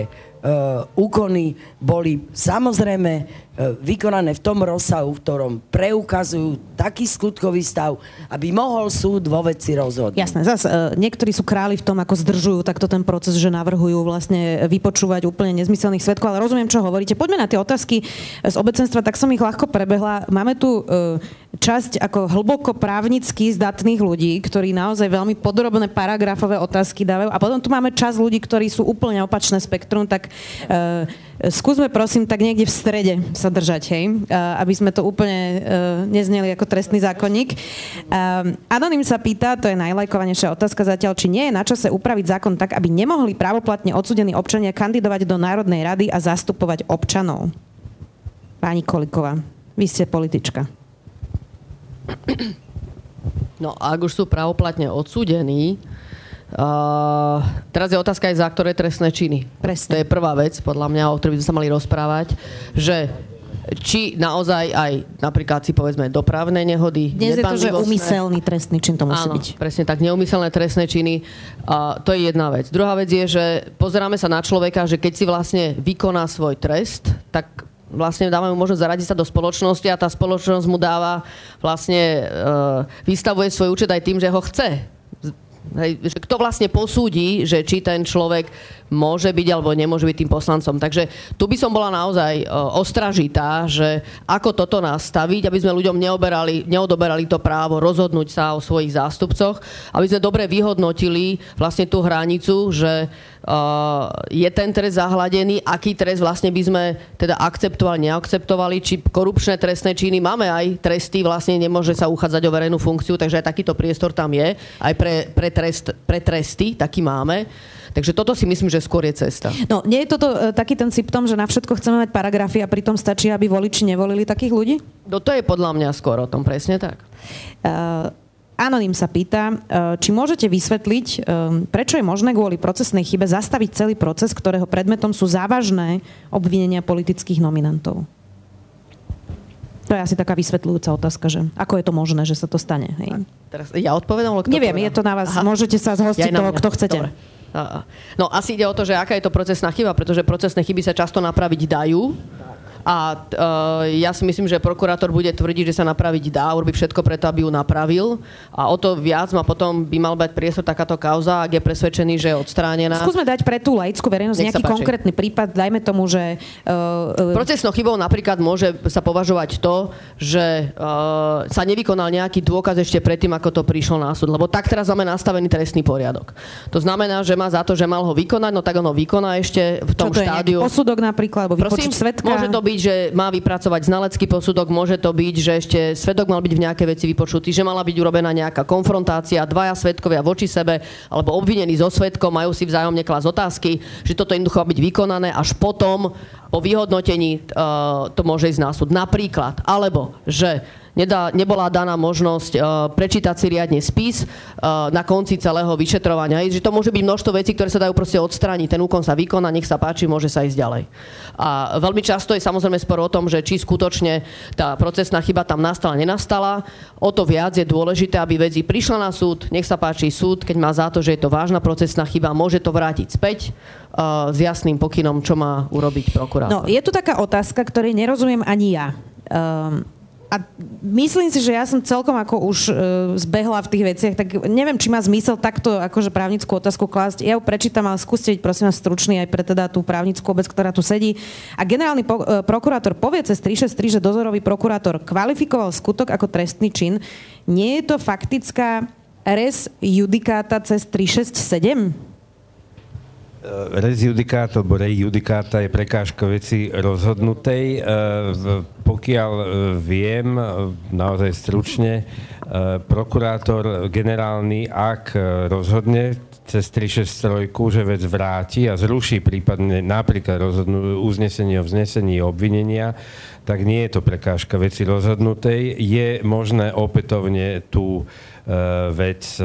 úkony boli samozrejme uh, vykonané v tom rozsahu, v ktorom preukazujú taký skutkový stav, aby mohol súd vo veci rozhodnúť. Jasné, zase uh, niektorí sú králi v tom, ako zdržujú takto ten proces, že navrhujú vlastne vypočúvať úplne nezmyselných svetkov, ale rozumiem, čo hovoríte. Poďme na tie otázky z obecenstva, tak som ich ľahko prebehla. Máme tu časť ako hlboko právnicky zdatných ľudí, ktorí naozaj veľmi podrobné paragrafové otázky dávajú a potom tu máme časť ľudí, ktorí sú úplne opačné spektrum, tak Uh, skúsme prosím tak niekde v strede sa držať, hej, uh, aby sme to úplne uh, nezneli ako trestný zákonník. Uh, Anonym sa pýta, to je najlajkovanejšia otázka zatiaľ, či nie je na čase upraviť zákon tak, aby nemohli právoplatne odsudení občania kandidovať do Národnej rady a zastupovať občanov. Pani Koliková, vy ste politička. No, ak už sú právoplatne odsúdení, Uh, teraz je otázka aj za ktoré trestné činy. Presne. To je prvá vec, podľa mňa, o ktorej by sme sa mali rozprávať, že či naozaj aj napríklad si povedzme dopravné nehody. Dnes je to, že umyselný trestný čin to musí Áno, byť. presne tak, neumyselné trestné činy. Uh, to je jedna vec. Druhá vec je, že pozeráme sa na človeka, že keď si vlastne vykoná svoj trest, tak vlastne dávajú možnosť zaradiť sa do spoločnosti a tá spoločnosť mu dáva vlastne, uh, vystavuje svoj účet aj tým, že ho chce. Hej, že kto vlastne posúdi, že či ten človek môže byť alebo nemôže byť tým poslancom. Takže tu by som bola naozaj ostražitá, že ako toto nastaviť, aby sme ľuďom neoberali, neodoberali to právo rozhodnúť sa o svojich zástupcoch, aby sme dobre vyhodnotili vlastne tú hranicu, že je ten trest zahladený, aký trest vlastne by sme teda akceptovali, neakceptovali, či korupčné trestné činy. Máme aj tresty, vlastne nemôže sa uchádzať o verejnú funkciu, takže aj takýto priestor tam je. Aj pre, pre, trest, pre tresty taký máme. Takže toto si myslím, že skôr je cesta. No, nie je toto e, taký ten symptom, že na všetko chceme mať paragrafy a pritom stačí, aby voliči nevolili takých ľudí? No to je podľa mňa skôr o tom, presne tak. Uh, Anonym sa pýta, uh, či môžete vysvetliť, um, prečo je možné kvôli procesnej chybe zastaviť celý proces, ktorého predmetom sú závažné obvinenia politických nominantov. To je asi taká vysvetľujúca otázka, že ako je to možné, že sa to stane. Hej? Teraz ja odpovedám, Neviem, povedal? je to na vás. Aha. Môžete sa zhostiť ja toho, kto chcete. Dobre. No asi ide o to, že aká je to procesná chyba, pretože procesné chyby sa často napraviť dajú. A uh, ja si myslím, že prokurátor bude tvrdiť, že sa napraviť dá, urobí všetko preto, aby ju napravil. A o to viac má potom by mal bať priestor takáto kauza, ak je presvedčený, že je odstránená. Skúsme dať pre tú laickú verejnosť Nech nejaký konkrétny prípad. Dajme tomu, že... Uh, uh... Procesnou chybou napríklad môže sa považovať to, že uh, sa nevykonal nejaký dôkaz ešte predtým, ako to prišlo na súd. Lebo tak teraz máme nastavený trestný poriadok. To znamená, že má za to, že mal ho vykonať, no tak ono vykoná ešte v tom Čo to štádiu. Je posudok napríklad, alebo Prosím, svetka? Môže to byť byť, že má vypracovať znalecký posudok, môže to byť, že ešte svedok mal byť v nejaké veci vypočutý, že mala byť urobená nejaká konfrontácia, dvaja svedkovia voči sebe, alebo obvinení so svedkom majú si vzájomne klas otázky, že toto jednoducho má byť vykonané, až potom po vyhodnotení uh, to môže ísť na súd. Napríklad, alebo že nedá, nebola daná možnosť uh, prečítať si riadne spis uh, na konci celého vyšetrovania. Že to môže byť množstvo vecí, ktoré sa dajú proste odstrániť. Ten úkon sa vykoná, nech sa páči, môže sa ísť ďalej. A veľmi často je samozrejme spor o tom, že či skutočne tá procesná chyba tam nastala, nenastala. O to viac je dôležité, aby veci prišla na súd, nech sa páči súd, keď má za to, že je to vážna procesná chyba, môže to vrátiť späť uh, s jasným pokynom, čo má urobiť prokurátor. No, je tu taká otázka, ktorej nerozumiem ani ja. Um, a myslím si, že ja som celkom ako už uh, zbehla v tých veciach, tak neviem, či má zmysel takto akože právnickú otázku klásť. Ja ju prečítam, ale skúste byť prosím vás stručný aj pre teda tú právnickú obec, ktorá tu sedí. A generálny po, uh, prokurátor povie cez 363, že dozorový prokurátor kvalifikoval skutok ako trestný čin. Nie je to faktická res judikáta cez 367? Res judikát alebo rej je prekážka veci rozhodnutej. E, pokiaľ e, viem, naozaj stručne, prokurátor generálny, ak rozhodne cez 363, že vec vráti a zruší prípadne napríklad rozhodnú, uznesenie o vznesení obvinenia, tak nie je to prekážka veci rozhodnutej. Je možné opätovne tú E, vec, e,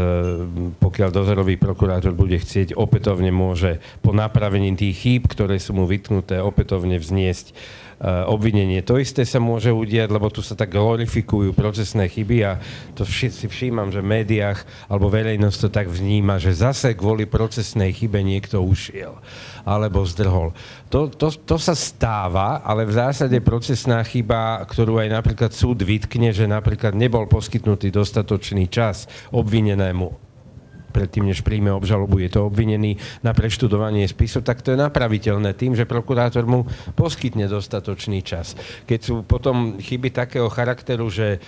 pokiaľ dozorový prokurátor bude chcieť, opätovne môže po napravení tých chýb, ktoré sú mu vytknuté, opätovne vzniesť Eh, obvinenie. To isté sa môže udiať, lebo tu sa tak glorifikujú procesné chyby a to si všímam, že v médiách alebo verejnosť to tak vníma, že zase kvôli procesnej chybe niekto ušiel alebo zdrhol. To, to, to sa stáva, ale v zásade procesná chyba, ktorú aj napríklad súd vytkne, že napríklad nebol poskytnutý dostatočný čas obvinenému predtým, než príjme obžalobu, je to obvinený na preštudovanie spisu, tak to je napraviteľné tým, že prokurátor mu poskytne dostatočný čas. Keď sú potom chyby takého charakteru, že e,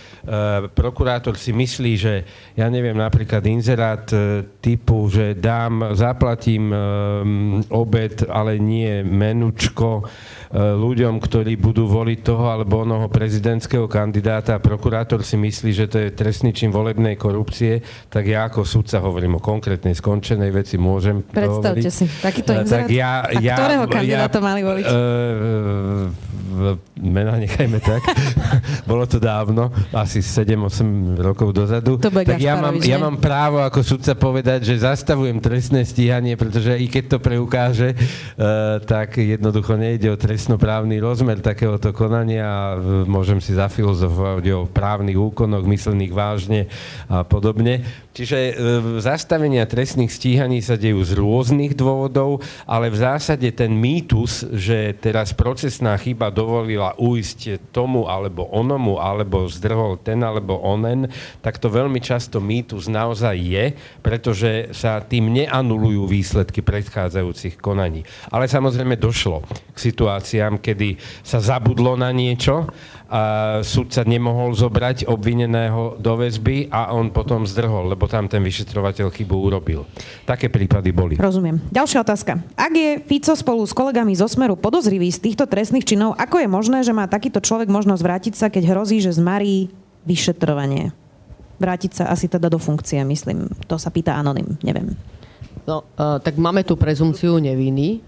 prokurátor si myslí, že ja neviem, napríklad inzerát e, typu, že dám, zaplatím e, obed, ale nie menučko, ľuďom, ktorí budú voliť toho alebo onoho prezidentského kandidáta a prokurátor si myslí, že to je trestný čin volebnej korupcie, tak ja ako sudca hovorím konkrétnej skončenej veci, môžem Predstavte hovoriť. si, takýto inzerát. Tak ja, ja, ktorého kandidáta ja, mali voliť? Uh, mena nechajme tak. *laughs* Bolo to dávno, asi 7-8 rokov dozadu. To tak ja mám, ja mám právo ako sudca povedať, že zastavujem trestné stíhanie, pretože i keď to preukáže, uh, tak jednoducho nejde o trestnoprávny rozmer takéhoto konania a môžem si zafilozofovať o právnych úkonoch, myslených vážne a podobne. Čiže e, zastavenia trestných stíhaní sa dejú z rôznych dôvodov, ale v zásade ten mýtus, že teraz procesná chyba dovolila uísť tomu alebo onomu, alebo zdrhol ten alebo onen, tak to veľmi často mýtus naozaj je, pretože sa tým neanulujú výsledky predchádzajúcich konaní. Ale samozrejme došlo k situáciám, kedy sa zabudlo na niečo a sudca nemohol zobrať obvineného do väzby a on potom zdrhol, lebo tam ten vyšetrovateľ chybu urobil. Také prípady boli. Rozumiem. Ďalšia otázka. Ak je Fico spolu s kolegami zo Smeru podozrivý z týchto trestných činov, ako je možné, že má takýto človek možnosť vrátiť sa, keď hrozí, že zmarí vyšetrovanie? Vrátiť sa asi teda do funkcie, myslím. To sa pýta anonym, neviem. No, uh, tak máme tu prezumciu neviny,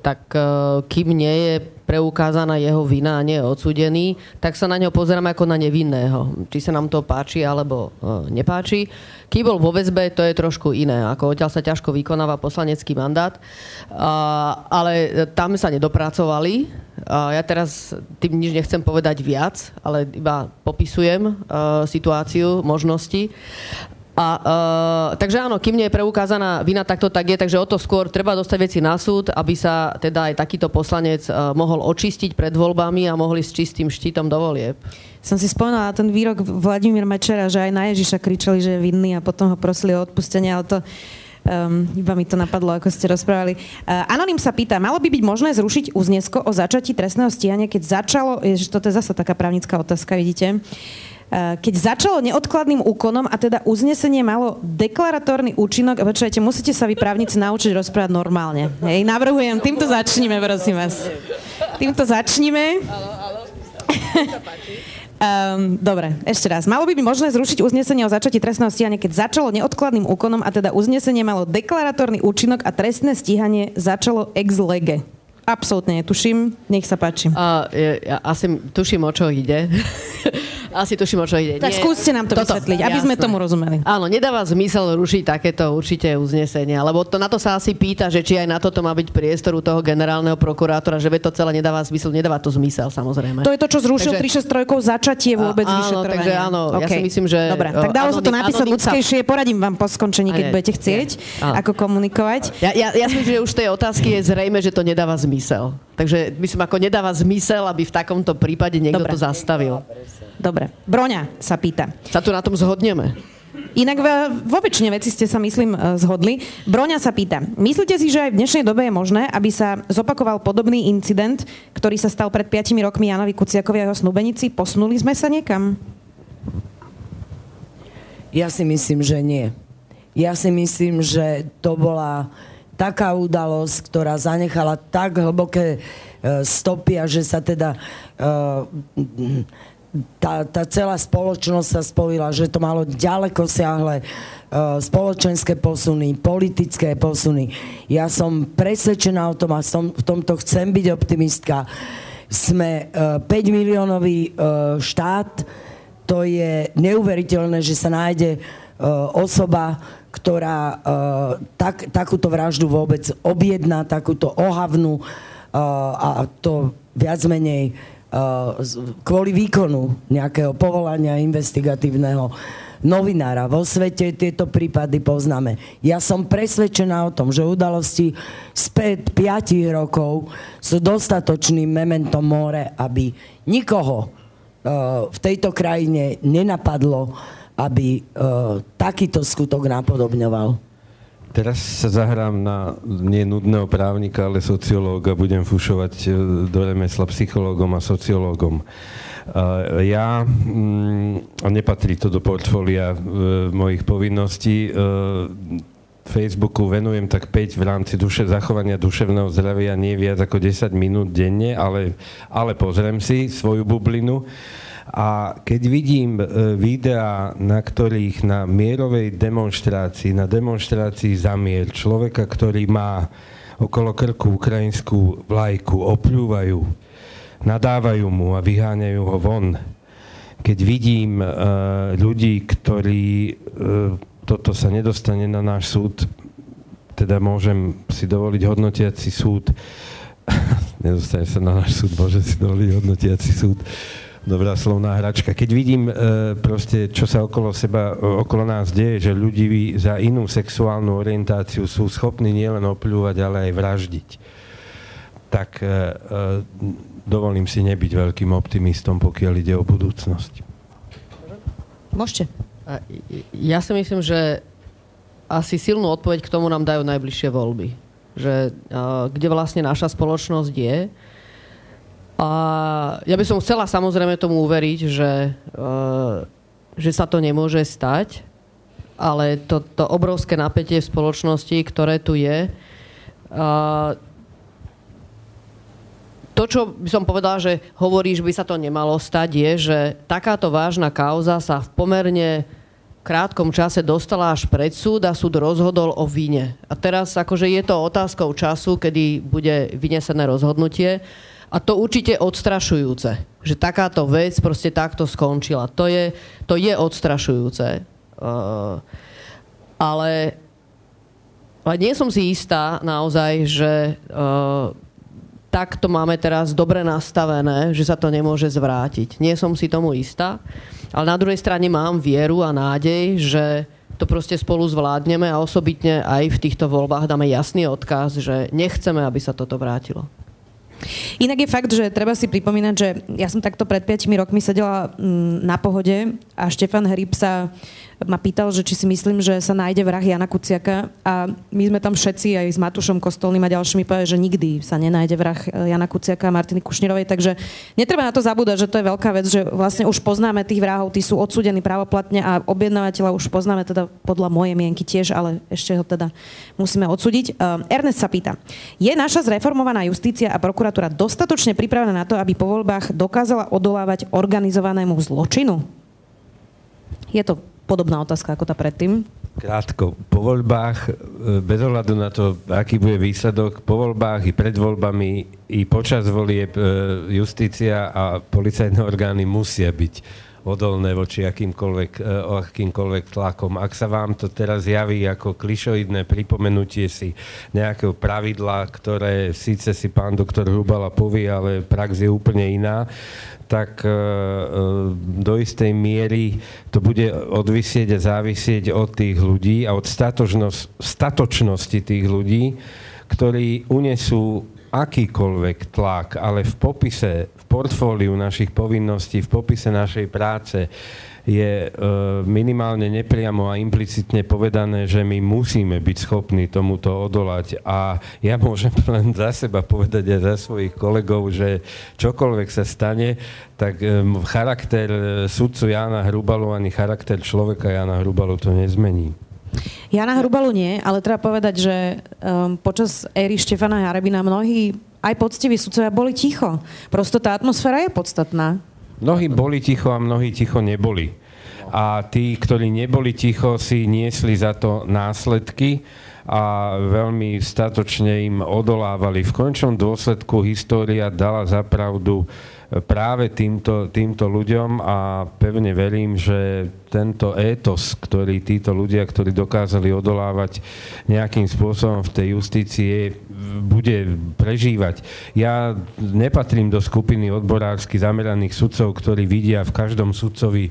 tak uh, kým nie je preukázaná jeho vina a nie je odsudený, tak sa na neho pozeráme ako na nevinného. Či sa nám to páči alebo e, nepáči. Kým bol vo väzbe, to je trošku iné. Ako odtiaľ sa ťažko vykonáva poslanecký mandát. Ale tam sa nedopracovali. Ja teraz tým nič nechcem povedať viac, ale iba popisujem uh, situáciu, možnosti. A, uh, takže áno, kým nie je preukázaná vina, tak to tak je, takže o to skôr treba dostať veci na súd, aby sa teda aj takýto poslanec uh, mohol očistiť pred voľbami a mohli s čistým štítom do volieb. Som si spomínala ten výrok Vladimír Mečera, že aj na Ježiša kričali, že je vinný a potom ho prosili o odpustenie, ale to Um, iba mi to napadlo, ako ste rozprávali. Uh, Anonym sa pýta, malo by byť možné zrušiť uznesko o začatí trestného stíhania, keď začalo, ježiš, toto je zase taká právnická otázka, vidíte, Eh, keď začalo neodkladným úkonom a teda uznesenie malo deklaratórny účinok, počujete, musíte sa vy právnici naučiť rozprávať normálne. Hej, navrhujem, týmto začníme, prosím vás. Týmto začníme. Um, *laughs* dobre, ešte raz. Malo by byť možné zrušiť uznesenie o začatí trestného stíhania, keď začalo neodkladným úkonom a teda uznesenie malo deklaratórny účinok a trestné stíhanie začalo ex lege. Absolútne netuším. Nech sa páči. Uh, ja, ja asi tuším, o čo ide. *laughs* Asi tuším, o čo ide. Tak Nie, skúste nám to toto, vysvetliť, aby jasné. sme tomu rozumeli. Áno, nedáva zmysel rušiť takéto určite uznesenie, lebo to, na to sa asi pýta, že či aj na toto má byť priestor u toho generálneho prokurátora, že to celé nedáva zmysel, nedáva to zmysel samozrejme. To je to, čo zrušil takže, 363 začatie vôbec áno, vyšetrovania. Takže áno, okay. ja si myslím, že... Dobre, tak dalo sa to napísať ľudskejšie, poradím vám po skončení, keď budete chcieť, ako komunikovať. Ja, ja, ja si myslím, že už tej otázky je zrejme, že to nedáva zmysel. Takže myslím, ako nedáva zmysel, aby v takomto prípade niekto Dobre. to zastavil. Dobre. Broňa sa pýta. Sa tu na tom zhodneme. Inak vo väčšine veci ste sa, myslím, e, zhodli. Broňa sa pýta, myslíte si, že aj v dnešnej dobe je možné, aby sa zopakoval podobný incident, ktorý sa stal pred 5 rokmi Janovi Kuciakovi a jeho snúbenici? Posunuli sme sa niekam? Ja si myslím, že nie. Ja si myslím, že to bola taká udalosť, ktorá zanechala tak hlboké e, stopy a že sa teda e, tá, tá celá spoločnosť sa spojila, že to malo ďaleko siahle uh, spoločenské posuny, politické posuny. Ja som presvedčená o tom a som, v tomto chcem byť optimistka. Sme uh, 5 miliónový štát, to je neuveriteľné, že sa nájde osoba, ktorá uh, tak, takúto vraždu vôbec objedná, takúto ohavnú uh, a to viac menej kvôli výkonu nejakého povolania investigatívneho novinára. Vo svete tieto prípady poznáme. Ja som presvedčená o tom, že udalosti späť 5 rokov sú dostatočným mementom more, aby nikoho uh, v tejto krajine nenapadlo, aby uh, takýto skutok napodobňoval. Teraz sa zahrám na nie nudného právnika, ale sociológa. Budem fušovať e, do remesla psychológom a sociológom. Ja, mm, a nepatrí to do portfólia e, mojich povinností, e, Facebooku venujem tak 5 v rámci duše, zachovania duševného zdravia, nie viac ako 10 minút denne, ale, ale pozriem si svoju bublinu. A keď vidím e, videá, na ktorých na mierovej demonstrácii, na demonstrácii za mier, človeka, ktorý má okolo krku ukrajinskú vlajku, opľúvajú, nadávajú mu a vyháňajú ho von. Keď vidím uh, ľudí, ktorí uh, toto sa nedostane na náš súd, teda môžem si dovoliť hodnotiaci súd, *laughs* nedostane sa na náš súd, môžem si dovoliť hodnotiaci súd, dobrá slovná hračka. Keď vidím e, proste, čo sa okolo seba, okolo nás deje, že ľudí za inú sexuálnu orientáciu sú schopní nielen opľúvať, ale aj vraždiť, tak e, e, dovolím si nebyť veľkým optimistom, pokiaľ ide o budúcnosť. Môžete. Ja si myslím, že asi silnú odpoveď k tomu nám dajú najbližšie voľby. Že, kde vlastne naša spoločnosť je, A ja by som chcela samozrejme tomu uveriť, že, že sa to nemôže stať, ale to, to obrovské napätie v spoločnosti, ktoré tu je, to, čo by som povedala, že hovorí, že by sa to nemalo stať, je, že takáto vážna kauza sa v pomerne krátkom čase dostala až pred súd a súd rozhodol o vine. A teraz akože je to otázkou času, kedy bude vynesené rozhodnutie. A to určite odstrašujúce, že takáto vec proste takto skončila. To je, to je odstrašujúce. Uh, ale, ale nie som si istá naozaj, že uh, tak to máme teraz dobre nastavené, že sa to nemôže zvrátiť. Nie som si tomu istá, ale na druhej strane mám vieru a nádej, že to proste spolu zvládneme a osobitne aj v týchto voľbách dáme jasný odkaz, že nechceme, aby sa toto vrátilo. Inak je fakt, že treba si pripomínať, že ja som takto pred 5 rokmi sedela mm, na pohode a Štefan Hryb sa ma pýtal, že či si myslím, že sa nájde vrah Jana Kuciaka a my sme tam všetci aj s Matušom Kostolným a ďalšími povedali, že nikdy sa nenájde vrah Jana Kuciaka a Martiny Kušnírovej, takže netreba na to zabúdať, že to je veľká vec, že vlastne už poznáme tých vrahov, tí sú odsúdení právoplatne a objednávateľa už poznáme teda podľa mojej mienky tiež, ale ešte ho teda musíme odsúdiť. Uh, Ernest sa pýta, je naša zreformovaná justícia a prokuratúra dostatočne pripravená na to, aby po voľbách dokázala odolávať organizovanému zločinu? Je to podobná otázka ako tá predtým. Krátko, po voľbách, e, bez ohľadu na to, aký bude výsledok, po voľbách i pred voľbami, i počas volieb e, justícia a policajné orgány musia byť odolné voči akýmkoľvek, e, akýmkoľvek tlakom. Ak sa vám to teraz javí ako klišoidné pripomenutie si nejakého pravidla, ktoré síce si pán doktor Hrubala povie, ale prax je úplne iná, tak e, e, do istej miery to bude odvisieť a závisieť od tých ľudí a od statočnosti tých ľudí, ktorí unesú akýkoľvek tlak, ale v popise, v portfóliu našich povinností, v popise našej práce je e, minimálne nepriamo a implicitne povedané, že my musíme byť schopní tomuto odolať. A ja môžem *laughs* len za seba povedať aj za svojich kolegov, že čokoľvek sa stane, tak e, charakter sudcu Jana Hrubalu ani charakter človeka Jana Hrubalu to nezmení. Jana Hrubalu nie, ale treba povedať, že um, počas éry Štefana Harebina mnohí aj poctiví sudcovia boli ticho. Prosto tá atmosféra je podstatná. Mnohí boli ticho a mnohí ticho neboli. A tí, ktorí neboli ticho, si niesli za to následky a veľmi statočne im odolávali. V končnom dôsledku história dala zapravdu práve týmto, týmto ľuďom a pevne verím, že tento étos, ktorý títo ľudia, ktorí dokázali odolávať nejakým spôsobom v tej justícii, bude prežívať. Ja nepatrím do skupiny odborársky zameraných sudcov, ktorí vidia v každom sudcovi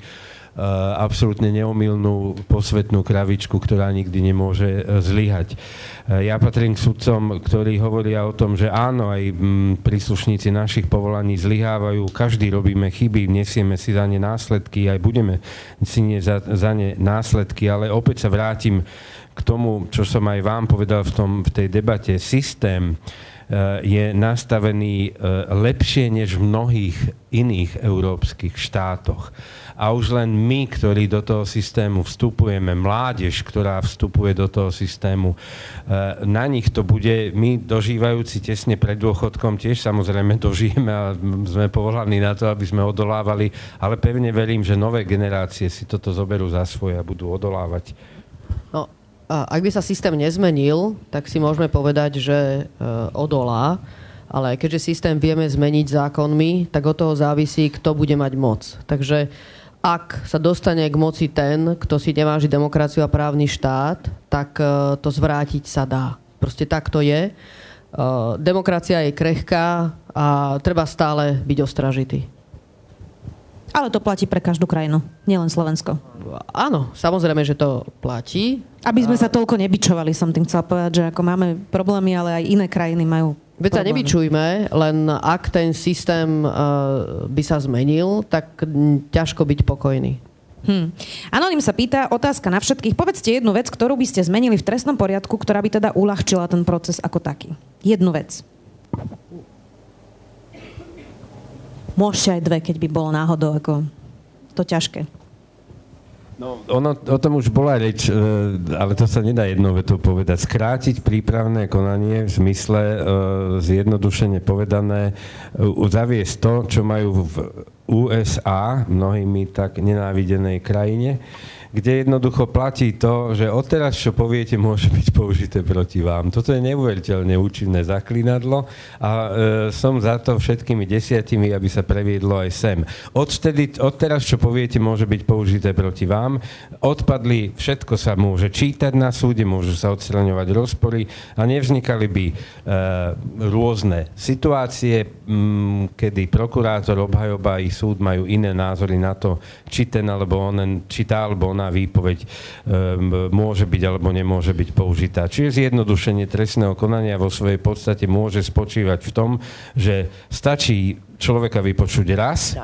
absolútne neomilnú posvetnú kravičku, ktorá nikdy nemôže eh, zlyhať. Eh, ja patrím k sudcom, ktorí hovoria o tom, že áno, aj mm, príslušníci našich povolaní zlyhávajú, každý robíme chyby, nesieme si za ne následky, aj budeme si nie za, za ne následky, ale opäť sa vrátim k tomu, čo som aj vám povedal v, tom, v tej debate. Systém je nastavený lepšie než v mnohých iných európskych štátoch a už len my, ktorí do toho systému vstupujeme, mládež, ktorá vstupuje do toho systému, eh, na nich to bude, my dožívajúci tesne pred dôchodkom tiež samozrejme *laughs* dožijeme a sme povolaní na to, aby sme odolávali, ale pevne verím, že nové generácie si toto zoberú za svoje a budú odolávať. No, a ak by sa systém nezmenil, tak si môžeme povedať, že e, odolá, ale keďže systém vieme zmeniť zákonmi, tak od toho závisí, kto bude mať moc. Takže ak sa dostane k moci ten, kto si neváži demokraciu a právny štát, tak uh, to zvrátiť sa dá. Proste tak to je. Uh, demokracia je krehká a treba stále byť ostražitý. Ale to platí pre každú krajinu, nielen Slovensko. Áno, samozrejme, že to platí. Aby sme sa toľko nebičovali, som tým chcela povedať, že ako máme problémy, ale aj iné krajiny majú Veď sa nevyčujme, len ak ten systém uh, by sa zmenil, tak ťažko byť pokojný. Hmm. Anonym sa pýta, otázka na všetkých. Povedzte jednu vec, ktorú by ste zmenili v trestnom poriadku, ktorá by teda uľahčila ten proces ako taký. Jednu vec. môžete aj dve, keď by bolo náhodou ako to ťažké. No, ono, o tom už bola reč, e, ale to sa nedá jednou vetou povedať. Skrátiť prípravné konanie v zmysle e, zjednodušene povedané, zaviesť to, čo majú v USA, mnohými tak nenávidenej krajine, kde jednoducho platí to, že odteraz, čo poviete, môže byť použité proti vám. Toto je neuveriteľne účinné zaklinadlo a e, som za to všetkými desiatimi, aby sa previedlo aj sem. Odtedy, odteraz, čo poviete, môže byť použité proti vám. Odpadli, všetko sa môže čítať na súde, môžu sa odstraňovať rozpory a nevznikali by e, rôzne situácie, m, kedy prokurátor, obhajoba i súd majú iné názory na to, či ten alebo onen, či tá alebo on daná výpoveď môže byť alebo nemôže byť použitá. Čiže zjednodušenie trestného konania vo svojej podstate môže spočívať v tom, že stačí človeka vypočuť raz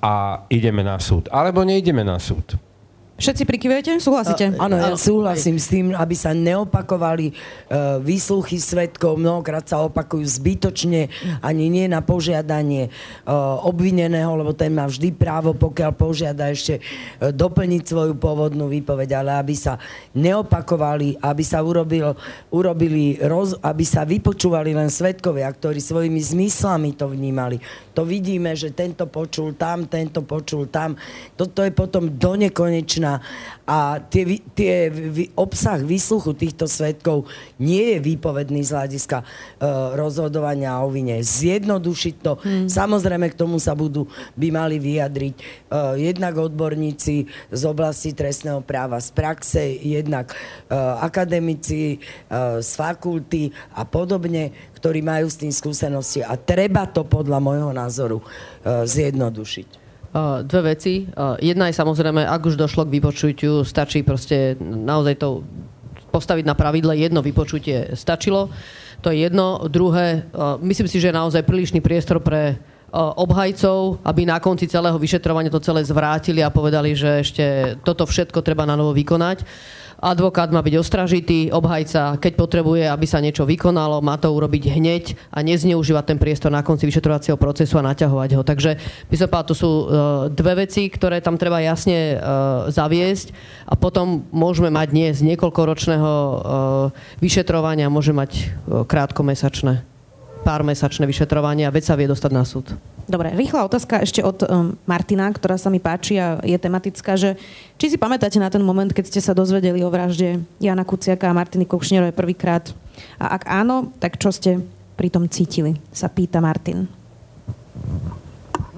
a ideme na súd. Alebo neideme na súd. Všetci prikyvujete? Súhlasíte? Uh, áno, ja súhlasím s tým, aby sa neopakovali uh, výsluchy svetkov. Mnohokrát sa opakujú zbytočne, ani nie na požiadanie uh, obvineného, lebo ten má vždy právo, pokiaľ požiada ešte uh, doplniť svoju pôvodnú výpoveď, ale aby sa neopakovali, aby sa urobil, urobili, roz, aby sa vypočúvali len svetkovia, ktorí svojimi zmyslami to vnímali. To vidíme, že tento počul tam, tento počul tam. Toto je potom do nekonečna zbytočná a tie, tie obsah výsluchu týchto svetkov nie je výpovedný z hľadiska uh, rozhodovania o vine. Zjednodušiť to. Hmm. Samozrejme, k tomu sa budú, by mali vyjadriť uh, jednak odborníci z oblasti trestného práva z praxe, jednak uh, akademici uh, z fakulty a podobne, ktorí majú s tým skúsenosti. A treba to podľa môjho názoru uh, zjednodušiť dve veci. Jedna je samozrejme, ak už došlo k vypočutiu, stačí proste naozaj to postaviť na pravidle. Jedno vypočutie stačilo. To je jedno. Druhé, myslím si, že je naozaj prílišný priestor pre obhajcov, aby na konci celého vyšetrovania to celé zvrátili a povedali, že ešte toto všetko treba na novo vykonať. Advokát má byť ostražitý, obhajca, keď potrebuje, aby sa niečo vykonalo, má to urobiť hneď a nezneužívať ten priestor na konci vyšetrovacieho procesu a naťahovať ho. Takže by som povedal, to sú uh, dve veci, ktoré tam treba jasne uh, zaviesť a potom môžeme mať dnes niekoľkoročného uh, vyšetrovania, môže mať krátkomesačné, pár mesačné vyšetrovanie a vec sa vie dostať na súd. Dobre, rýchla otázka ešte od um, Martina, ktorá sa mi páči a je tematická, že či si pamätáte na ten moment, keď ste sa dozvedeli o vražde Jana Kuciaka a Martiny Kušnerovej prvýkrát? A ak áno, tak čo ste pri tom cítili? Sa pýta Martin.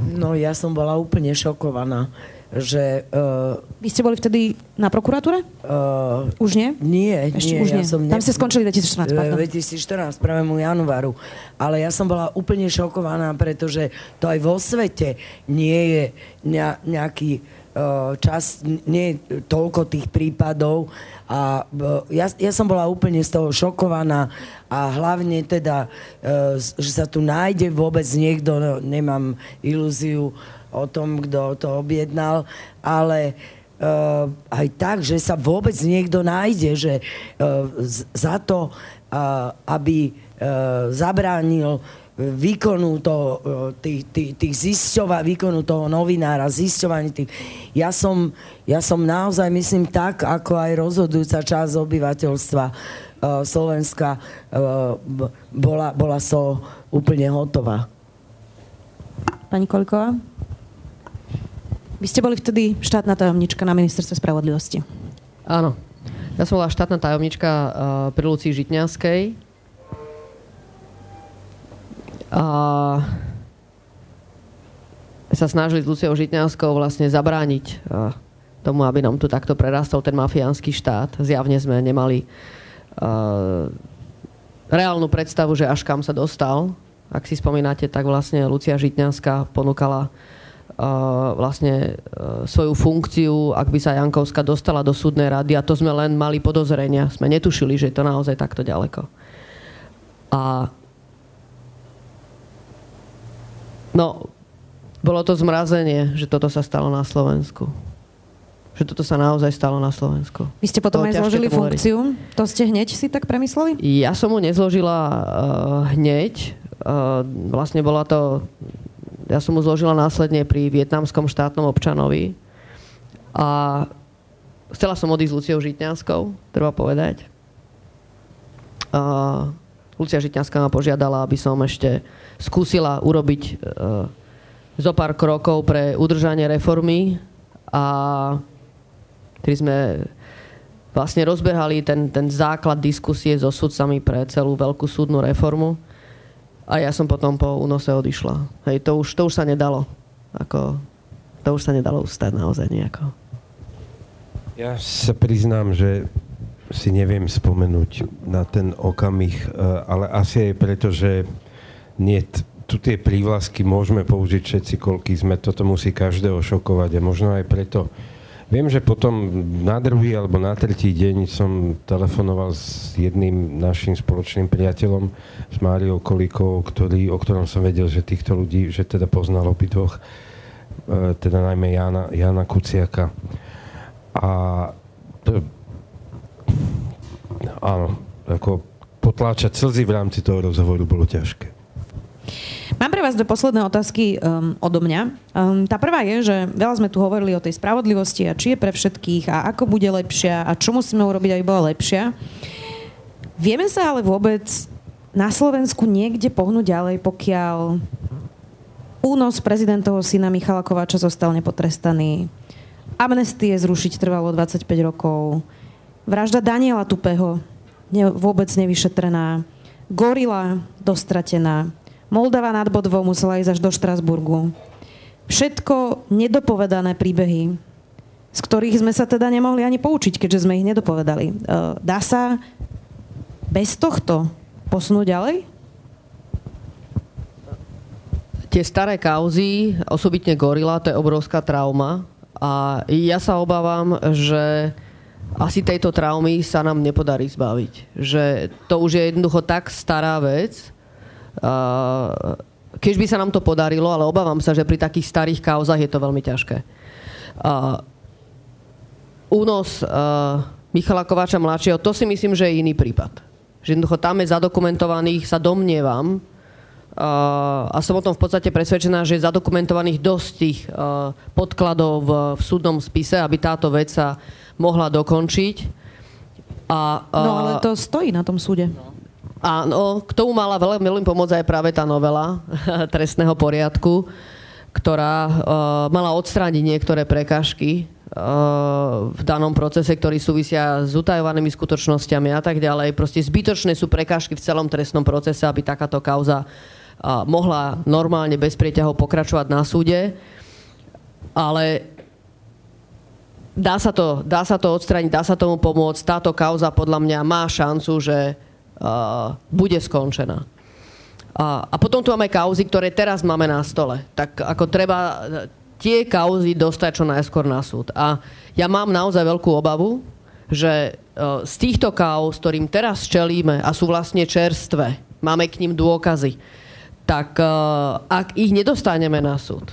No ja som bola úplne šokovaná že... Uh, Vy ste boli vtedy na prokuratúre? Uh, už nie? Nie, Ešte nie. Už nie. Ja som Tam ste skončili 2014, pardon. 2014, 1. januáru. Ale ja som bola úplne šokovaná, pretože to aj vo svete nie je nejaký uh, čas, nie toľko tých prípadov a ja, ja som bola úplne z toho šokovaná a hlavne teda, že sa tu nájde vôbec niekto, no, nemám ilúziu, o tom, kto to objednal, ale uh, aj tak, že sa vôbec niekto nájde, že uh, za to, uh, aby uh, zabránil výkonu to, tých, tých, tých zisťova, výkonu toho novinára, zisťovaní tých. Ja som, ja som naozaj, myslím, tak, ako aj rozhodujúca časť obyvateľstva uh, Slovenska uh, bola, bola so úplne hotová. Pani Koľková? Vy ste boli vtedy štátna tajomnička na ministerstve spravodlivosti. Áno. Ja som bola štátna tajomnička uh, pri Lucii Žitňanskej. A sa snažili s Luciou Žitňanskou vlastne zabrániť uh, tomu, aby nám tu takto prerastol ten mafiánsky štát. Zjavne sme nemali uh, reálnu predstavu, že až kam sa dostal. Ak si spomínate, tak vlastne Lucia Žitňanská ponúkala vlastne e, svoju funkciu, ak by sa Jankovska dostala do súdnej rady a to sme len mali podozrenia. Sme netušili, že je to naozaj takto ďaleko. A no, bolo to zmrazenie, že toto sa stalo na Slovensku. Že toto sa naozaj stalo na Slovensku. Vy ste potom aj zložili funkciu? To ste hneď si tak premysleli? Ja som mu nezložila uh, hneď. Uh, vlastne bola to ja som mu zložila následne pri vietnamskom štátnom občanovi a chcela som odísť s Luciou Žitňanskou, treba povedať. A Lucia Žitňanská ma požiadala, aby som ešte skúsila urobiť uh, zo pár krokov pre udržanie reformy a ktorý sme vlastne rozbehali ten, ten základ diskusie so sudcami pre celú veľkú súdnu reformu. A ja som potom po únose odišla. Hej, to už, to už sa nedalo. Ako, to už sa nedalo ustať naozaj nejako. Ja sa priznám, že si neviem spomenúť na ten okamih, eh, ale asi aj preto, že nie, tu tie prívlasky môžeme použiť všetci, koľký sme, toto musí každého šokovať a možno aj preto. Viem, že potom na druhý alebo na tretí deň som telefonoval s jedným našim spoločným priateľom, s Máriou Kolíkou, ktorý, o ktorom som vedel, že týchto ľudí, že teda poznal obidvoch, e, teda najmä Jana, Jana Kuciaka. A to, áno, ako potláčať slzy v rámci toho rozhovoru bolo ťažké. Mám pre vás dve posledné otázky um, odo mňa. Um, tá prvá je, že veľa sme tu hovorili o tej spravodlivosti a či je pre všetkých a ako bude lepšia a čo musíme urobiť, aby bola lepšia. Vieme sa ale vôbec na Slovensku niekde pohnúť ďalej, pokiaľ únos prezidentovho syna Michala Kováča zostal nepotrestaný, amnestie zrušiť trvalo 25 rokov, vražda Daniela Tupého ne, vôbec nevyšetrená, gorila dostratená, Moldava nad Bodvou musela ísť až do Štrasburgu. Všetko nedopovedané príbehy, z ktorých sme sa teda nemohli ani poučiť, keďže sme ich nedopovedali. E, dá sa bez tohto posunúť ďalej? Tie staré kauzy, osobitne gorila, to je obrovská trauma. A ja sa obávam, že asi tejto traumy sa nám nepodarí zbaviť. Že to už je jednoducho tak stará vec, keď by sa nám to podarilo, ale obávam sa, že pri takých starých kauzach je to veľmi ťažké. Únos Michala Kováča mladšieho, to si myslím, že je iný prípad. Že jednoducho tam je zadokumentovaných, sa domnievam, a som o tom v podstate presvedčená, že je zadokumentovaných dosť tých podkladov v, v súdnom spise, aby táto vec sa mohla dokončiť. A, no ale to stojí na tom súde. No. Áno, k tomu mala veľmi, veľmi pomôcť aj práve tá novela *laughs* trestného poriadku, ktorá uh, mala odstrániť niektoré prekažky uh, v danom procese, ktorý súvisia s utajovanými skutočnosťami a tak ďalej. Proste zbytočné sú prekážky v celom trestnom procese, aby takáto kauza uh, mohla normálne bez prieťahov pokračovať na súde. Ale dá sa to, dá sa to odstrániť, dá sa tomu pomôcť. Táto kauza podľa mňa má šancu, že bude skončená. A, a potom tu máme kauzy, ktoré teraz máme na stole. Tak ako treba e, tie kauzy dostať čo najskôr na súd. A ja mám naozaj veľkú obavu, že e, z týchto kauz, ktorým teraz čelíme a sú vlastne čerstvé, máme k ním dôkazy, tak ak ich nedostaneme na súd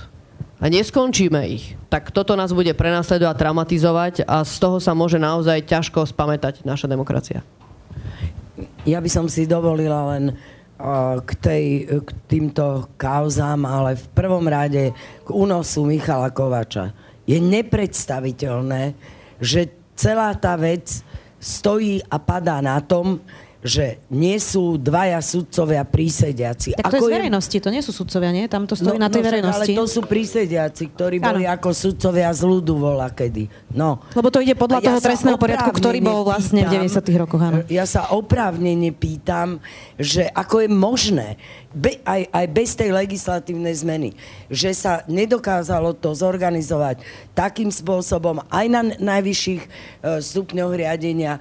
a neskončíme ich, tak toto nás bude prenasledovať, traumatizovať a z toho sa môže naozaj ťažko spamätať naša demokracia. Ja by som si dovolila len k, tej, k týmto kauzám, ale v prvom rade k únosu Michala Kovača. Je nepredstaviteľné, že celá tá vec stojí a padá na tom, že nie sú dvaja sudcovia prísediaci. Tak to ako je z verejnosti, to nie sú sudcovia, nie? Tam to stojí no, na tej no, verejnosti. Ale to sú prísediaci, ktorí boli ano. ako sudcovia z ľudu vola kedy. No. Lebo to ide podľa ja toho trestného poriadku, ktorý bol vlastne pýtam, v 90 rokoch. Áno. Ja sa oprávnene pýtam, že ako je možné, be, aj, aj bez tej legislatívnej zmeny, že sa nedokázalo to zorganizovať takým spôsobom aj na najvyšších e, stupňoch riadenia, e,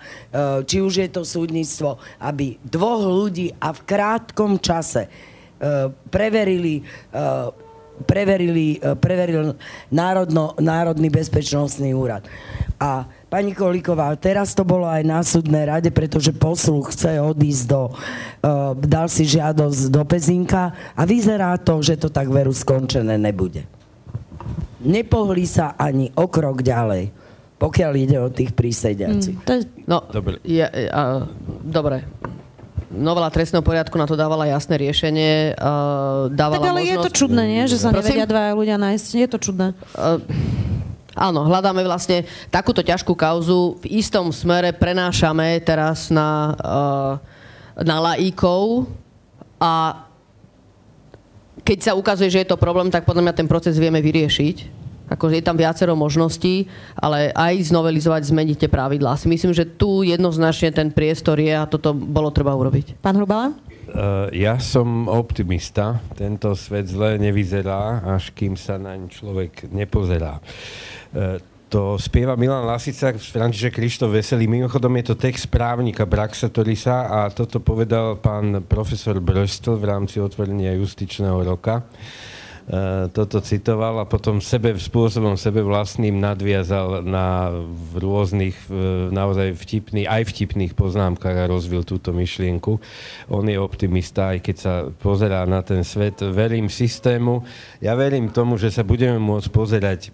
či už je to súdnictvo, aby dvoch ľudí a v krátkom čase e, preverili e, e, preveril Národno, Národný bezpečnostný úrad. A Pani Kolíková, teraz to bolo aj na súdnej rade, pretože posluch chce odísť do, uh, dal si žiadosť do Pezinka a vyzerá to, že to tak veru skončené nebude. Nepohli sa ani o krok ďalej, pokiaľ ide o tých prísediacich. Mm, to je, no, dobre. Ja, ja, dobre. novela trestného poriadku na to dávala jasné riešenie. Uh, dávala tak ale možnosť... je to čudné, nie? Že sa Prosím? nevedia dva ľudia nájsť. Je to čudné. Uh, Áno, hľadáme vlastne takúto ťažkú kauzu, v istom smere prenášame teraz na, uh, na laíkov a keď sa ukazuje, že je to problém, tak podľa mňa ten proces vieme vyriešiť. Akože je tam viacero možností, ale aj znovelizovať, zmeniť tie pravidlá. Si myslím, že tu jednoznačne ten priestor je a toto bolo treba urobiť. Pán Hrubala? Uh, ja som optimista. Tento svet zle nevyzerá, až kým sa naň človek nepozerá. Uh, to spieva Milan Lasica, František Krištof Veselý. Mimochodom je to text právnika Braxa Torisa a toto povedal pán profesor Bröstl v rámci otvorenia justičného roka. Uh, toto citoval a potom sebe, spôsobom sebe vlastným nadviazal na rôznych naozaj vtipných, aj vtipných poznámkach a rozvil túto myšlienku. On je optimista, aj keď sa pozerá na ten svet. Verím systému. Ja verím tomu, že sa budeme môcť pozerať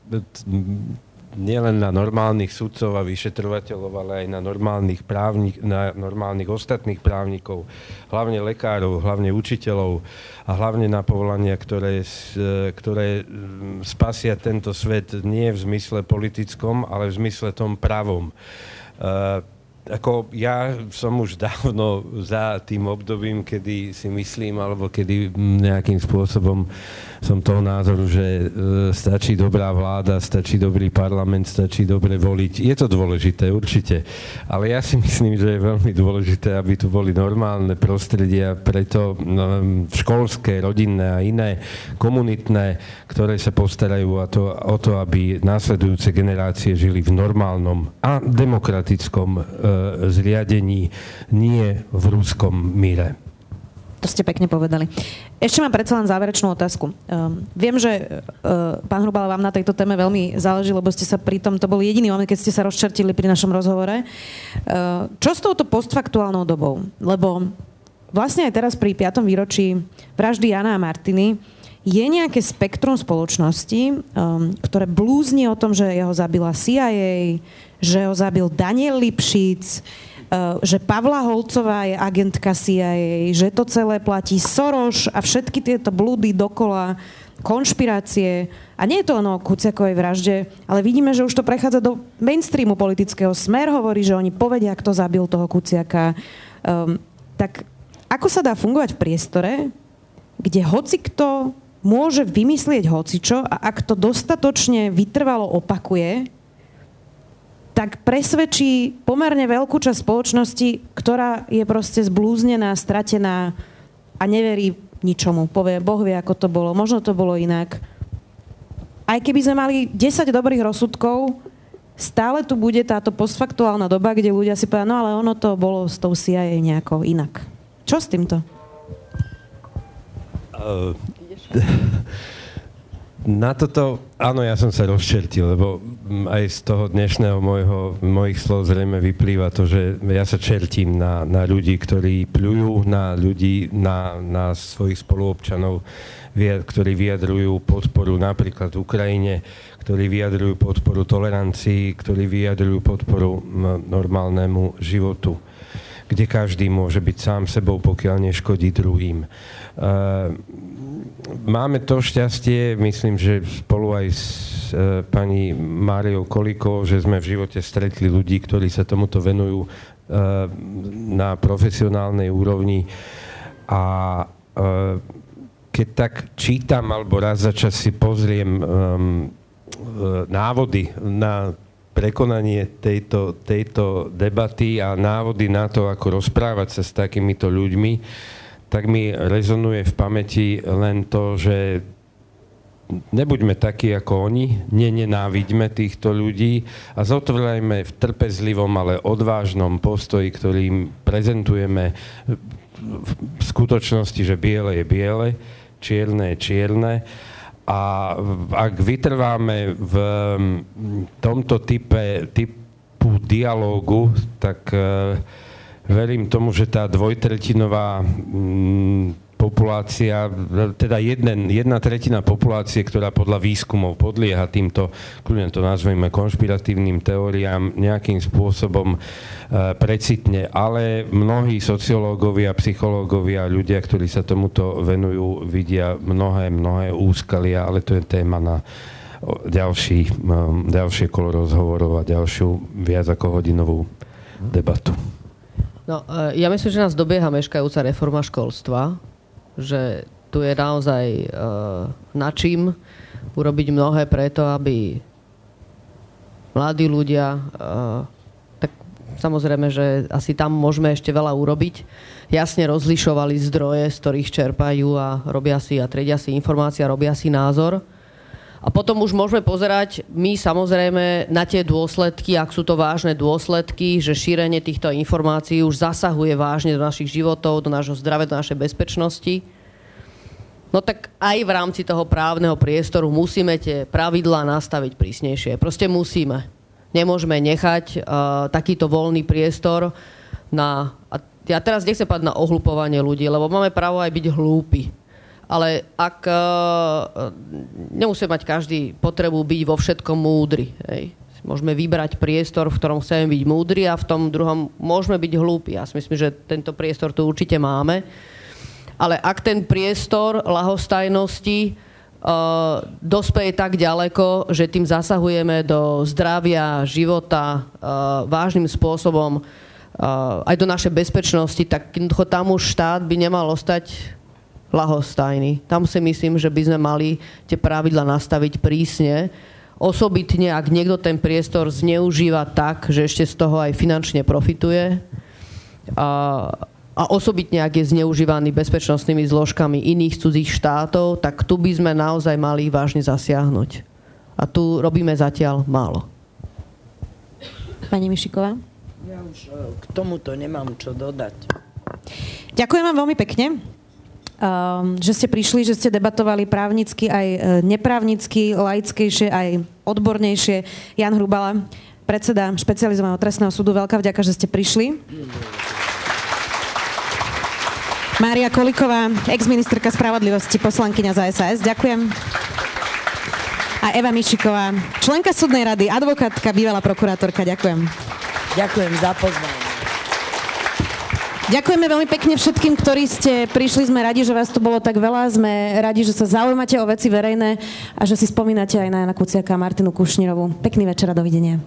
nielen na normálnych sudcov a vyšetrovateľov, ale aj na normálnych, právnik, na normálnych ostatných právnikov, hlavne lekárov, hlavne učiteľov a hlavne na povolania, ktoré, ktoré mm, spasia tento svet nie v zmysle politickom, ale v zmysle tom pravom. Ako ja som už dávno za tým obdobím, kedy si myslím, alebo kedy nejakým spôsobom som toho názoru, že e, stačí dobrá vláda, stačí dobrý parlament, stačí dobre voliť. Je to dôležité, určite. Ale ja si myslím, že je veľmi dôležité, aby tu boli normálne prostredia, preto no, školské, rodinné a iné, komunitné, ktoré sa postarajú o to, o to aby následujúce generácie žili v normálnom a demokratickom e, zriadení, nie v ruskom míre. To ste pekne povedali. Ešte mám predsa len záverečnú otázku. Um, viem, že uh, pán Hrubal vám na tejto téme veľmi záleží, lebo ste sa pri tom, to bol jediný moment, keď ste sa rozčertili pri našom rozhovore. Uh, čo s touto postfaktuálnou dobou? Lebo vlastne aj teraz pri 5. výročí vraždy Jana a Martiny je nejaké spektrum spoločnosti, um, ktoré blúzni o tom, že jeho zabila CIA, že ho zabil Daniel Lipšic, Eh, že Pavla Holcová je agentka CIA, že to celé platí Soros a všetky tieto blúdy dokola, konšpirácie. A nie je to ono o Kuciakovej vražde, ale vidíme, že už to prechádza do mainstreamu politického. Smer hovorí, že oni povedia, kto zabil toho Kuciaka. Um, tak ako sa dá fungovať v priestore, kde hoci kto môže vymyslieť hocičo a ak to dostatočne vytrvalo opakuje, tak presvedčí pomerne veľkú časť spoločnosti, ktorá je proste zblúznená, stratená a neverí ničomu. Povie, Boh vie, ako to bolo. Možno to bolo inak. Aj keby sme mali 10 dobrých rozsudkov, stále tu bude táto postfaktuálna doba, kde ľudia si povedia, no ale ono to bolo s tou CIA nejako inak. Čo s týmto? Uh, *laughs* Na toto, áno, ja som sa rozčertil, lebo aj z toho dnešného môjho, mojich slov zrejme vyplýva to, že ja sa čertím na, na ľudí, ktorí pľujú na ľudí, na, na svojich spoluobčanov, ktorí vyjadrujú podporu napríklad Ukrajine, ktorí vyjadrujú podporu tolerancii, ktorí vyjadrujú podporu normálnemu životu kde každý môže byť sám sebou, pokiaľ neškodí druhým. Uh, máme to šťastie, myslím, že spolu aj s e, pani Máriou Kolikovou, že sme v živote stretli ľudí, ktorí sa tomuto venujú e, na profesionálnej úrovni. A e, keď tak čítam, alebo raz za čas si pozriem um, návody na prekonanie tejto, tejto debaty a návody na to, ako rozprávať sa s takýmito ľuďmi, tak mi rezonuje v pamäti len to, že nebuďme takí ako oni, nenenávidme týchto ľudí a zotvorajme v trpezlivom, ale odvážnom postoji, ktorým prezentujeme v skutočnosti, že biele je biele, čierne je čierne. A ak vytrváme v tomto type, typu dialógu, tak verím tomu, že tá dvojtretinová mm, populácia, teda jeden, jedna tretina populácie, ktorá podľa výskumov podlieha týmto, kľudne to nazveme konšpiratívnym teóriám, nejakým spôsobom precitne. Ale mnohí sociológovia, psychológovia, ľudia, ktorí sa tomuto venujú, vidia mnohé, mnohé úskalia, ale to je téma na ďalší, ďalšie kolo rozhovorov a ďalšiu viac ako hodinovú debatu. No, e, ja myslím, že nás dobieha meškajúca reforma školstva, že tu je naozaj uh, na čím urobiť mnohé preto, aby mladí ľudia, uh, tak samozrejme, že asi tam môžeme ešte veľa urobiť, jasne rozlišovali zdroje, z ktorých čerpajú a robia si a tredia si informácia, robia si názor a potom už môžeme pozerať my samozrejme na tie dôsledky, ak sú to vážne dôsledky, že šírenie týchto informácií už zasahuje vážne do našich životov, do nášho zdravia, do našej bezpečnosti. No tak aj v rámci toho právneho priestoru musíme tie pravidlá nastaviť prísnejšie. Proste musíme. Nemôžeme nechať uh, takýto voľný priestor na... A ja teraz nechcem povedať na ohlupovanie ľudí, lebo máme právo aj byť hlúpi ale ak uh, nemusí mať každý potrebu byť vo všetkom múdry. Hej. Môžeme vybrať priestor, v ktorom chceme byť múdri a v tom druhom môžeme byť hlúpi. Ja si myslím, že tento priestor tu určite máme. Ale ak ten priestor lahostajnosti uh, dospeje tak ďaleko, že tým zasahujeme do zdravia, života uh, vážnym spôsobom, uh, aj do našej bezpečnosti, tak tam už štát by nemal ostať lahostajný. Tam si myslím, že by sme mali tie pravidla nastaviť prísne. Osobitne, ak niekto ten priestor zneužíva tak, že ešte z toho aj finančne profituje a, a osobitne, ak je zneužívaný bezpečnostnými zložkami iných cudzích štátov, tak tu by sme naozaj mali vážne zasiahnuť. A tu robíme zatiaľ málo. Pani Mišiková? Ja už e, k tomuto nemám čo dodať. Ďakujem vám veľmi pekne. Ehm, že ste prišli, že ste debatovali právnicky aj e, neprávnicky, laickejšie aj odbornejšie. Jan Hrubala, predseda špecializovaného trestného súdu, veľká vďaka, že ste prišli. Mária Koliková, ex-ministerka spravodlivosti, poslankyňa za SAS. Ďakujem. A Eva Mišiková, členka súdnej rady, advokátka, bývalá prokurátorka. Ďakujem. Ďakujem za pozvanie. Ďakujeme veľmi pekne všetkým, ktorí ste prišli. Sme radi, že vás tu bolo tak veľa. Sme radi, že sa zaujímate o veci verejné a že si spomínate aj na Jana Kuciaka a Martinu Kušnírovú. Pekný večer a dovidenia.